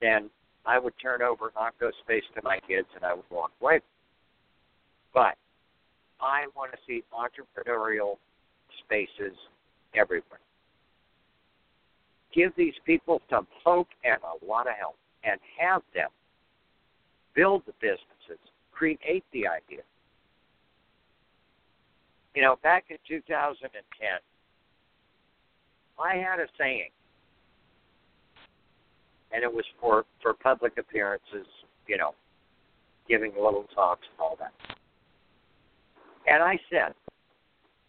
then I would turn over OncoSpace to my kids and I would walk away. But I want to see entrepreneurial spaces everywhere give these people some hope and a lot of help and have them build the businesses, create the idea. You know, back in 2010, I had a saying, and it was for for public appearances, you know, giving little talks and all that. And I said,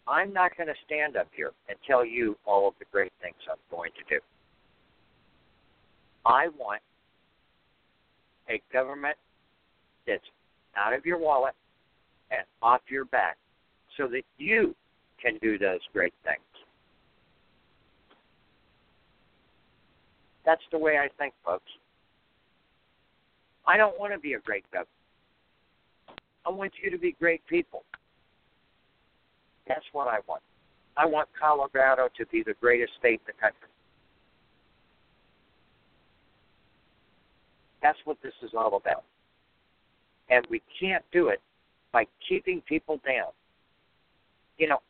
I'm not going to stand up here and tell you all of the great things I'm going to do. I want a government that's out of your wallet and off your back so that you can do those great things. That's the way I think, folks. I don't want to be a great government. I want you to be great people. That's what I want. I want Colorado to be the greatest state in the country. That's what this is all about. And we can't do it by keeping people down. You know,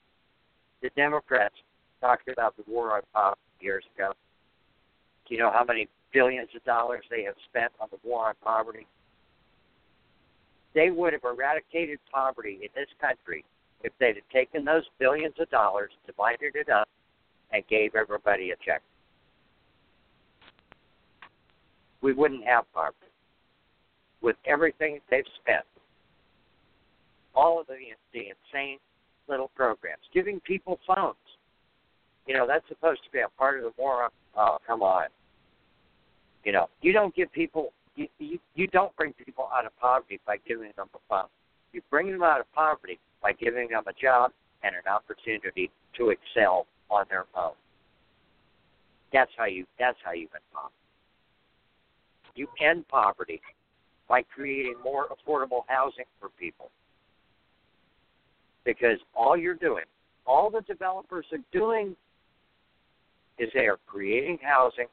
the Democrats talked about the war on poverty years ago. Do you know how many billions of dollars they have spent on the war on poverty? They would have eradicated poverty in this country if they'd have taken those billions of dollars, divided it up, and gave everybody a check. We wouldn't have poverty. With everything they've spent, all of the, the insane little programs, giving people phones. You know, that's supposed to be a part of the war. Oh, come on. You know, you don't give people, you, you, you don't bring people out of poverty by giving them a phone. You bring them out of poverty by giving them a job and an opportunity to excel on their own. That's how you. That's how you end poverty. You end poverty by creating more affordable housing for people. Because all you're doing, all the developers are doing, is they are creating housing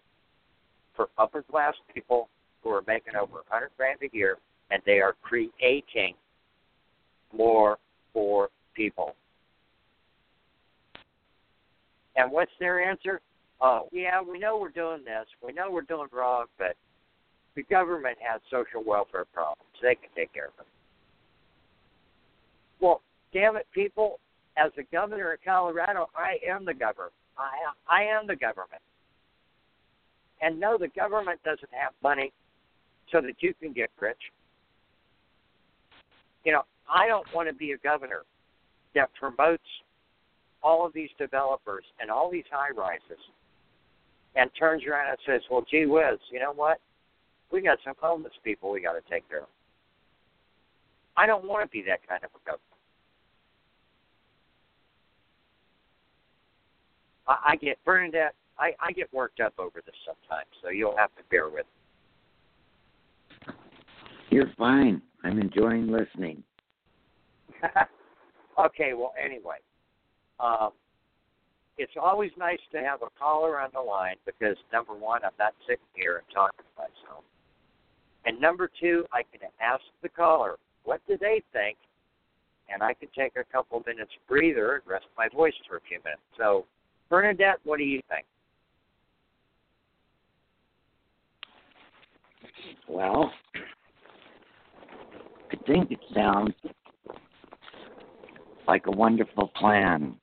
for upper class people who are making over hundred grand a year, and they are creating more for people. And what's their answer? Oh, yeah, we know we're doing this. We know we're doing wrong, but the government has social welfare problems. They can take care of them. Well, damn it, people, as the governor of Colorado, I am the governor. I I am the government. And no, the government doesn't have money so that you can get rich. You know, I don't want to be a governor that promotes all of these developers and all these high rises and turns around and says, Well, gee whiz, you know what? We got some homeless people we got to take care of. I don't want to be that kind of a governor. I, I get Bernadette. I, I get worked up over this sometimes, so you'll have to bear with me. You're fine. I'm enjoying listening. okay, well, anyway, um, it's always nice to have a caller on the line because number one, I'm not sitting here and talking to myself, and number two, I can ask the caller what do they think, and I can take a couple minutes breather and rest my voice for a few minutes. So, Bernadette, what do you think? Well, I think it sounds like a wonderful plan.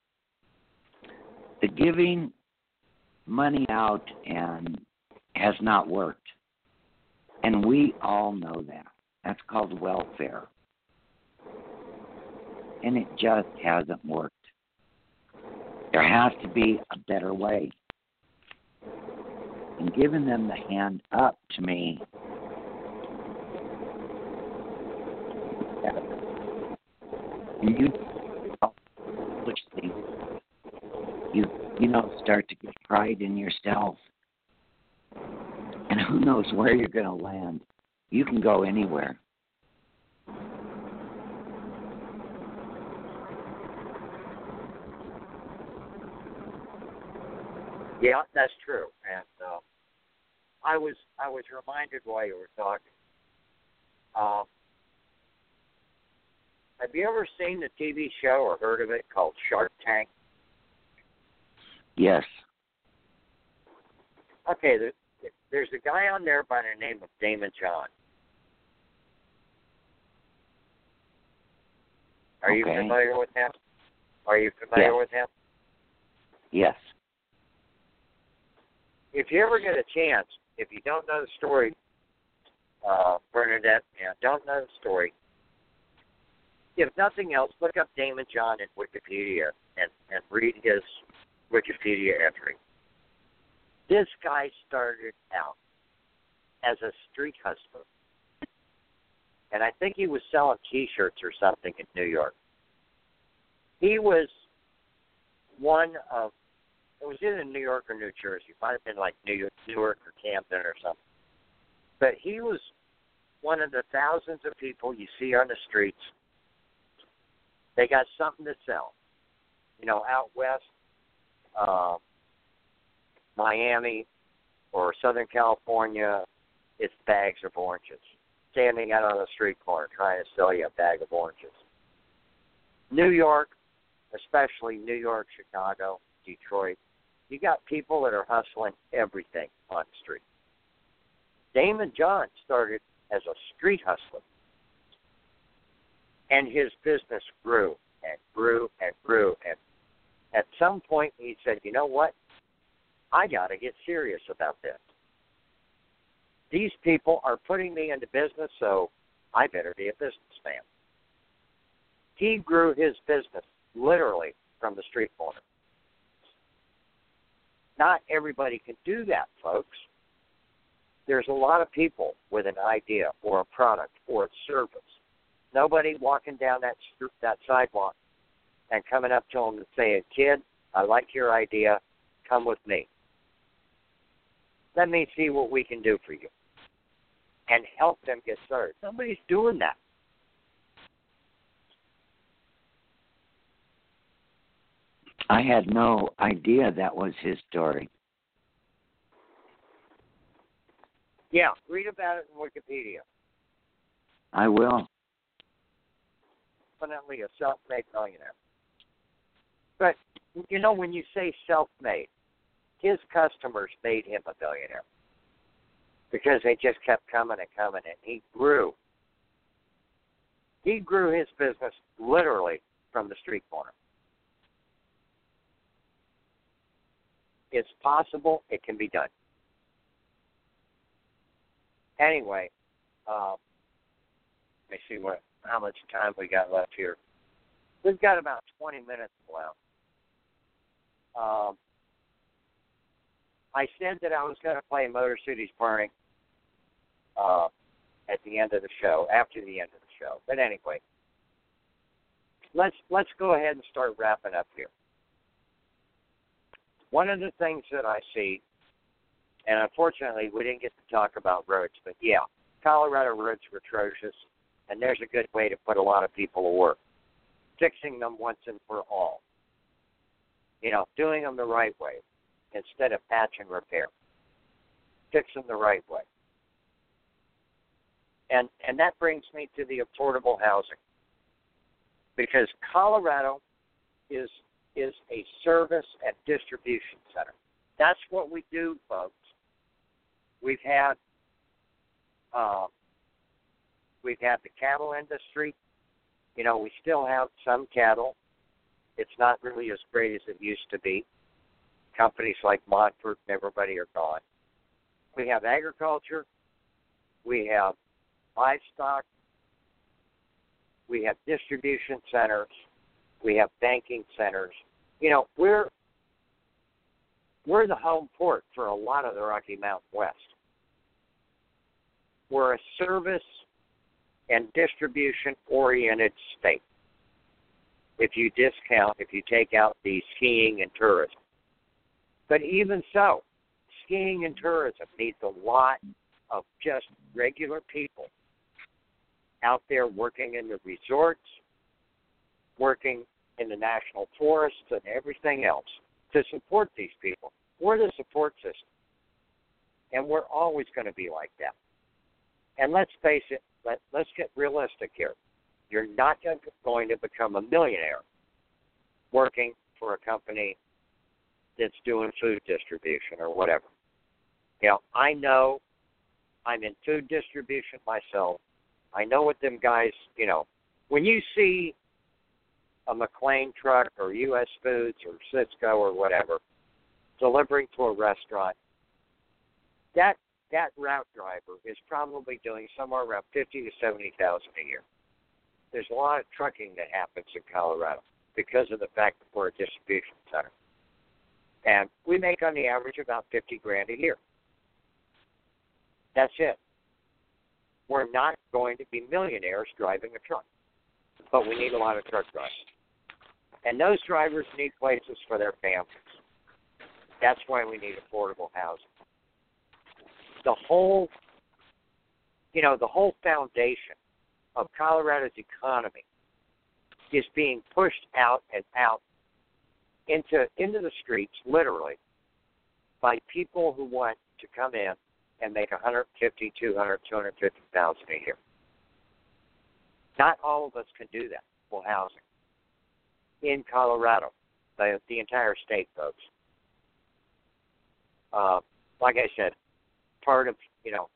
The giving money out and has not worked. And we all know that. That's called welfare. And it just hasn't worked. There has to be a better way. And giving them the hand up to me you which thing you you know start to get pride in yourself who knows where you're going to land you can go anywhere yeah that's true and uh, i was i was reminded while you were talking um, have you ever seen the TV show or heard of it called Shark Tank? Yes. Okay, there, there's a guy on there by the name of Daymond John. Are okay. you familiar with him? Are you familiar yes. with him? Yes. If you ever get a chance, if you don't know the story, uh, Bernadette, don't know the story, if nothing else, look up Daymond John in Wikipedia and, and read his Wikipedia entry. This guy started out as a street hustler. And I think he was selling t shirts or something in New York. He was one of it was either New York or New Jersey. It might have been like New York, Newark or Camden or something. But he was one of the thousands of people you see on the streets they got something to sell. You know, out west, uh, Miami or Southern California, it's bags of oranges. Standing out on the street corner trying to sell you a bag of oranges. New York, especially New York, Chicago, Detroit, you got people that are hustling everything on the street. Daymond John started as a street hustler and his business grew and grew and grew. And at some point, he said, "You know what? I got to get serious about this. These people are putting me into business, so I better be a businessman. He grew his business literally from the street corner. Not everybody can do that, folks. There's a lot of people with an idea or a product or a service. Nobody walking down that that sidewalk and coming up to them and saying, "Kid, I like your idea. Come with me. Let me see what we can do for you." And help them get started. Nobody's doing that. I had no idea that was his story. Yeah, read about it in Wikipedia. I will. Definitely a self-made millionaire. But you know, when you say self-made, his customers made him a billionaire because they just kept coming and coming, and he grew. He grew his business literally from the street corner. It's possible. It can be done. Anyway, uh, let me see what how much time we got left here. We've got about 20 minutes left. Um, I said that I was going to play Motor City's Burning uh, at the end of the show, after the end of the show. But anyway, let's let's go ahead and start wrapping up here. One of the things that I see, and unfortunately we didn't get to talk about roads, but yeah, Colorado roads are atrocious, and there's a good way to put a lot of people to work, fixing them once and for all. You know, doing them the right way instead of patch and repair. Fix them the right way. And and that brings me to the affordable housing. Because Colorado is is a service and distribution center. That's what we do, folks. We've had uh, we've had the cattle industry. You know, we still have some cattle. It's not really as great as it used to be. Companies like Monfort and everybody are gone. We have agriculture. We have livestock. We have distribution centers we have banking centers. You know, we're we're the home port for a lot of the Rocky Mountain West. We're a service and distribution oriented state. If you discount, if you take out the skiing and tourism. But even so, skiing and tourism needs a lot of just regular people out there working in the resorts, working in the national forests and everything else to support these people. We're the support system. And we're always going to be like that. And let's face it, let, let's get realistic here. You're not going to become a millionaire working for a company that's doing food distribution or whatever. You know, I know I'm in food distribution myself. I know what them guys, you know, when you see a McLane truck or U.S. Foods or Sysco or whatever delivering to a restaurant, that that route driver is probably doing somewhere around fifty to seventy thousand a year. There's a lot of trucking that happens in Colorado because of the fact that we're a distribution center, and we make on the average about fifty grand a year. That's it. We're not going to be millionaires driving a truck, but we need a lot of truck drivers. And those drivers need places for their families. That's why we need affordable housing. The whole, you know, the whole foundation of Colorado's economy is being pushed out and out into into the streets, literally, by people who want to come in and make 150, 200, 250,000 a year. Not all of us can do that. Full housing in Colorado, the, the entire state, folks. Uh, like I said, part of you know,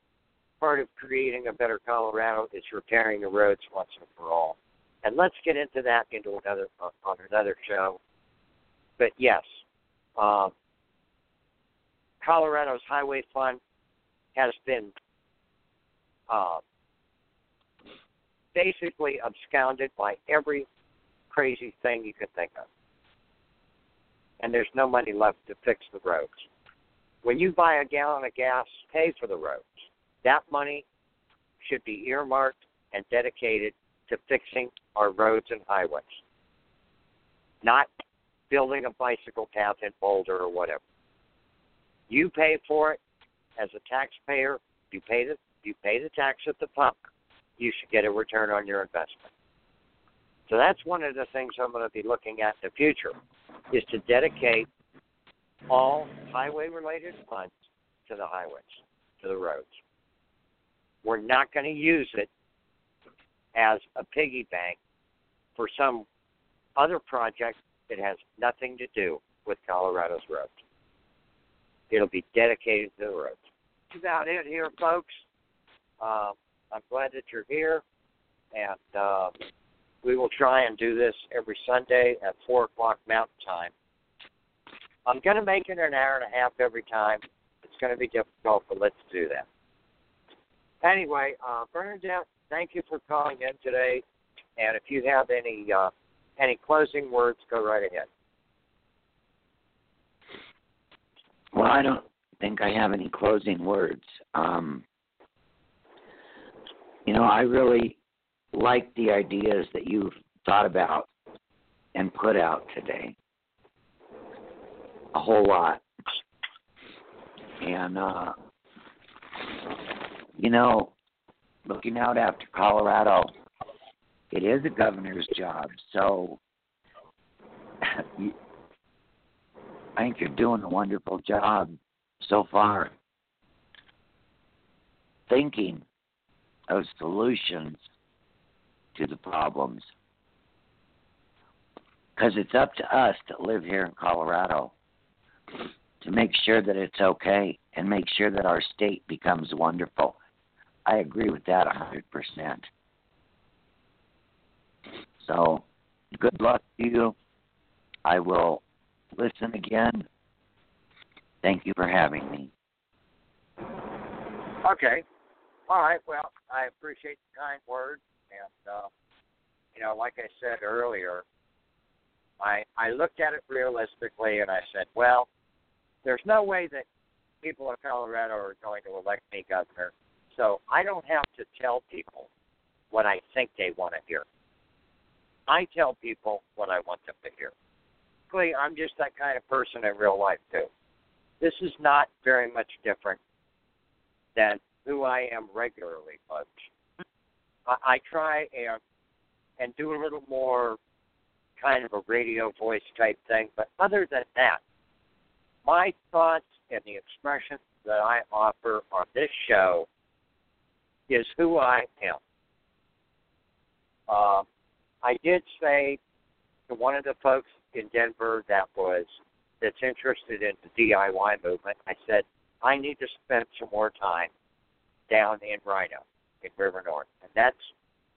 part of creating a better Colorado is repairing the roads once and for all. And let's get into that into another uh, on another show. But yes, um, Colorado's highway fund has been uh, basically absconded by every crazy thing you could think of. And there's no money left to fix the roads. When you buy a gallon of gas, pay for the roads. That money should be earmarked and dedicated to fixing our roads and highways, not building a bicycle path in Boulder or whatever. You pay for it as a taxpayer. You pay the you pay the tax at the pump. You should get a return on your investment. So that's one of the things I'm going to be looking at in the future, is to dedicate all highway-related funds to the highways, to the roads. We're not going to use it as a piggy bank for some other project that has nothing to do with Colorado's roads. It'll be dedicated to the roads. That's about it here, folks. Um, I'm glad that you're here, and uh, we will try and do this every Sunday at 4 o'clock Mountain Time. I'm going to make it an hour and a half every time. It's going to be difficult, but let's do that. Anyway, uh, Bernadette, thank you for calling in today. And if you have any uh, any closing words, go right ahead. Well, I don't think I have any closing words. Um, you know, I really like the ideas that you've thought about and put out today. A whole lot. And, uh, you know, looking out after Colorado, it is a governor's job. So I think you're doing a wonderful job so far thinking of solutions to the problems. Because it's up to us to live here in Colorado to make sure that it's okay and make sure that our state becomes wonderful. I agree with that a 100%. So, good luck to you. I will listen again. Thank you for having me. Okay. All right. Well, I appreciate the kind words, and uh, you know, like I said earlier, I I looked at it realistically, and I said, well, there's no way that people of Colorado are going to elect me governor, so I don't have to tell people what I think they want to hear. I tell people what I want them to hear. Basically, I'm just that kind of person in real life too. This is not very much different than who I am regularly, folks. I, I try and and do a little more kind of a radio voice type thing, but other than that, my thoughts and the expressions that I offer on this show is who I am. Uh, I did say to one of the folks in Denver that was that's interested in the DIY movement, I said I need to spend some more time down in RiNo, in River North, and that's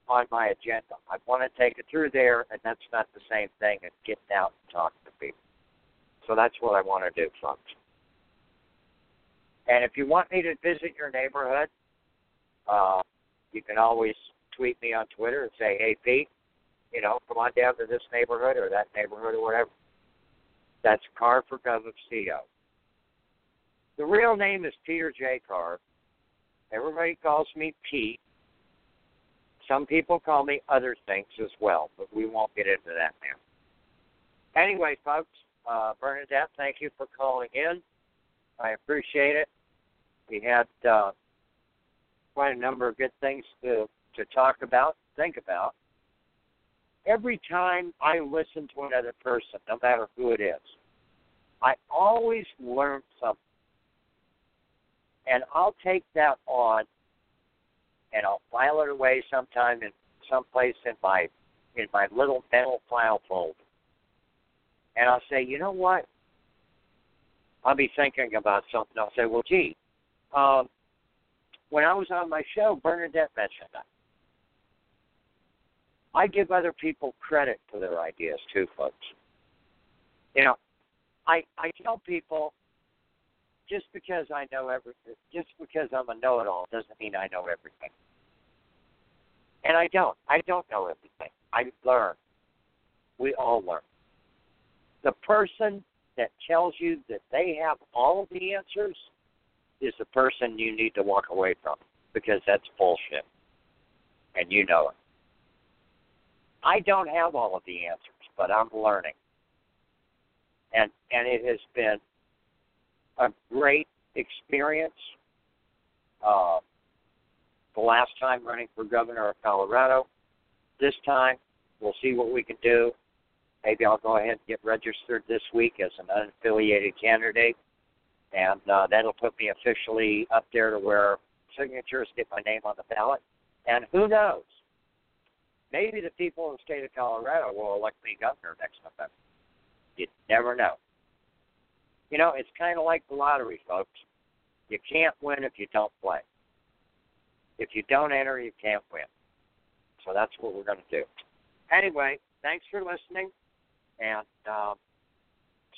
on my agenda. I want to take it through there, and that's not the same thing as getting out and talking to people. So that's what I want to do, folks. And if you want me to visit your neighborhood, uh, you can always tweet me on Twitter and say, "Hey, Pete, you know, come on down to this neighborhood or that neighborhood or whatever." That's Carr for Gov of CO. The real name is Peter J. Carr. Everybody calls me Pete. Some people call me other things as well, but we won't get into that now. Anyway, folks, uh, Bernadette, thank you for calling in. I appreciate it. We had uh, quite a number of good things to, to talk about, think about. Every time I listen to another person, no matter who it is, I always learn something. And I'll take that on and I'll file it away sometime in someplace in my in my little mental file folder. And I'll say, you know what? I'll be thinking about something. I'll say, well, gee, um, when I was on my show, Bernadette mentioned that. I give other people credit for their ideas too, folks. You know, I I tell people just because I know everything, just because I'm a know-it-all, doesn't mean I know everything. And I don't. I don't know everything. I learn. We all learn. The person that tells you that they have all the answers is the person you need to walk away from because that's bullshit. And you know it. I don't have all of the answers, but I'm learning. And and it has been a great experience. Uh, the last time running for governor of Colorado. This time, we'll see what we can do. Maybe I'll go ahead and get registered this week as an unaffiliated candidate, and uh, that'll put me officially up there to where signatures get my name on the ballot. And who knows? Maybe the people in the state of Colorado will elect me governor next November. You never know. You know, it's kind of like the lottery, folks. You can't win if you don't play. If you don't enter, you can't win. So that's what we're going to do. Anyway, thanks for listening, and um,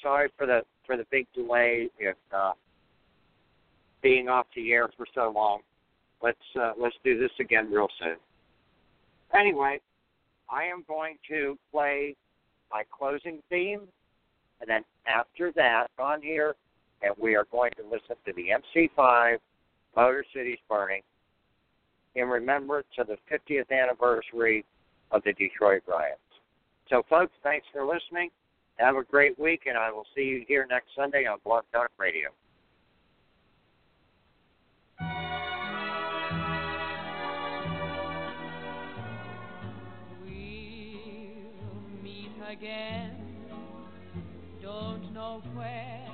sorry for the for the big delay if uh, being off the air for so long. Let's uh, let's do this again real soon. Anyway, I am going to play my closing theme, and then after that, on here, and we are going to listen to the MC5 Motor City's Burning in remembrance of the 50th anniversary of the Detroit riots. So, folks, thanks for listening. Have a great week, and I will see you here next Sunday on Blog Talk Radio. Again. Don't know where,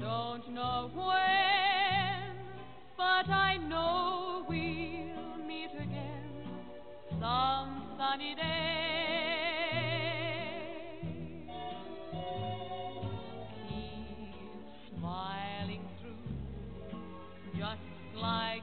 don't know when, but I know we'll meet again some sunny day. Keep smiling through, just like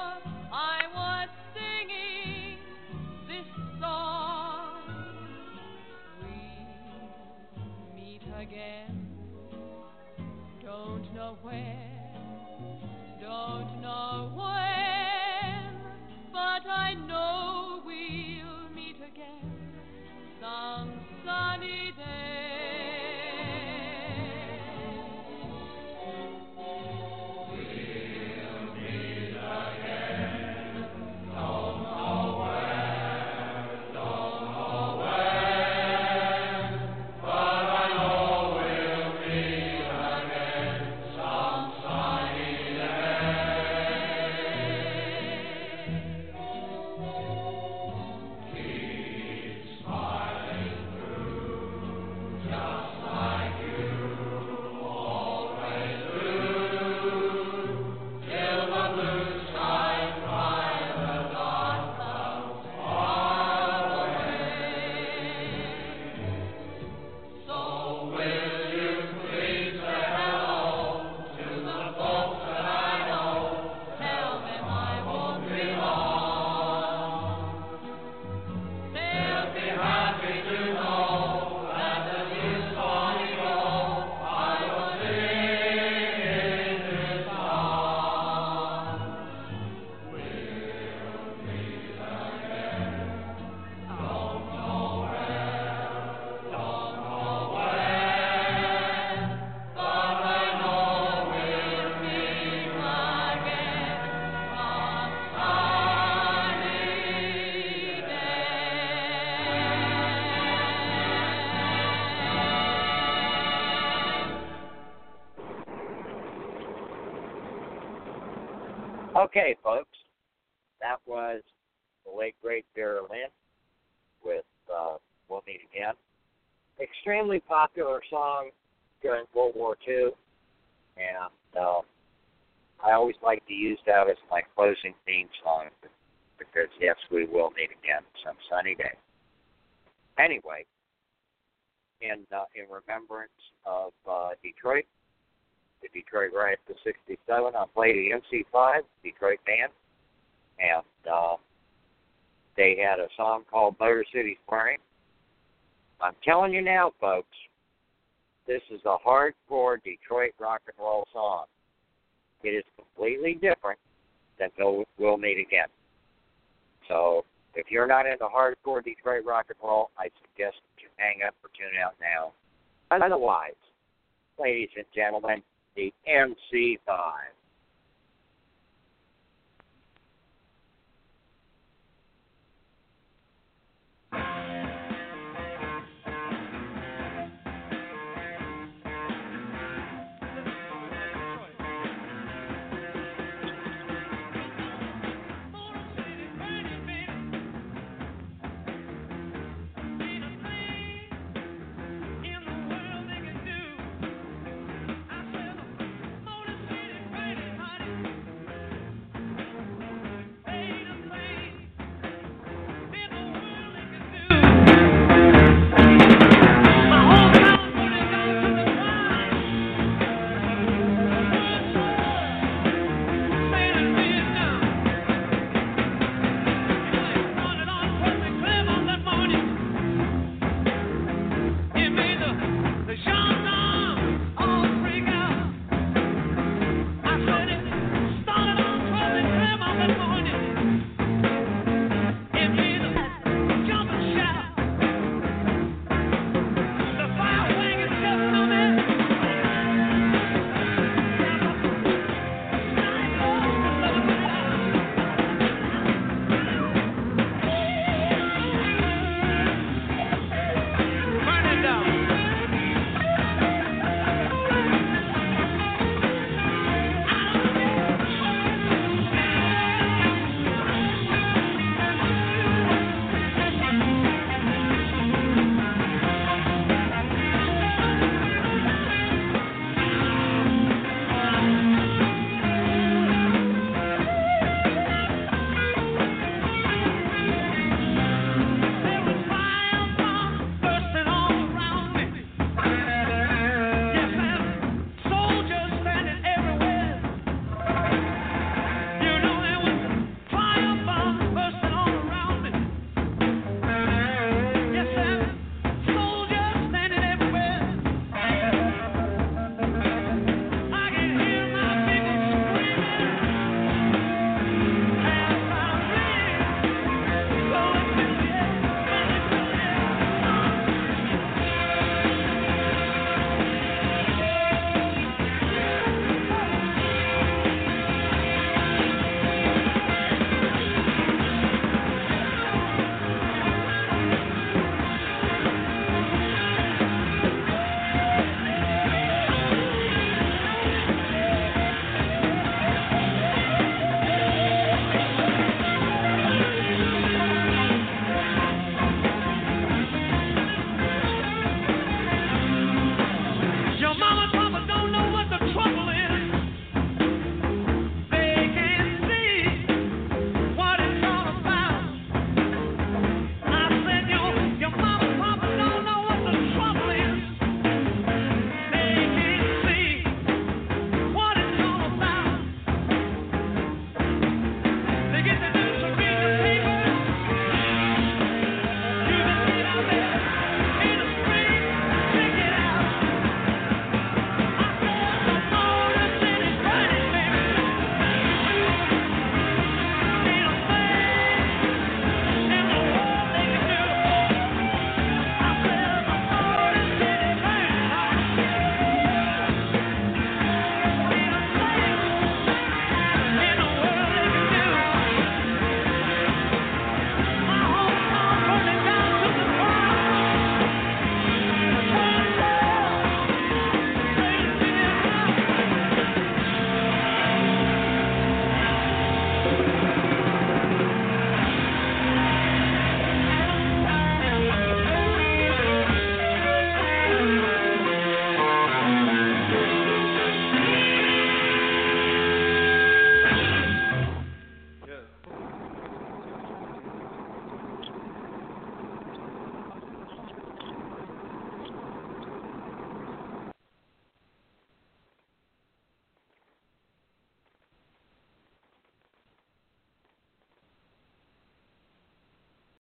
Again." Extremely popular song during World War II. and uh, I always like to use that as my closing theme song because yes, we will meet again some sunny day. Anyway, in uh, in remembrance of uh, Detroit, the Detroit Riot to '67, I played the MC5 Detroit band, and uh, they had a song called Motor City's Burning. I'm telling you now, folks, this is a hardcore Detroit rock and roll song. It is completely different than We'll, we'll Meet Again. So if you're not into hardcore Detroit rock and roll, I suggest you hang up or tune out now. Otherwise, ladies and gentlemen, the MC5.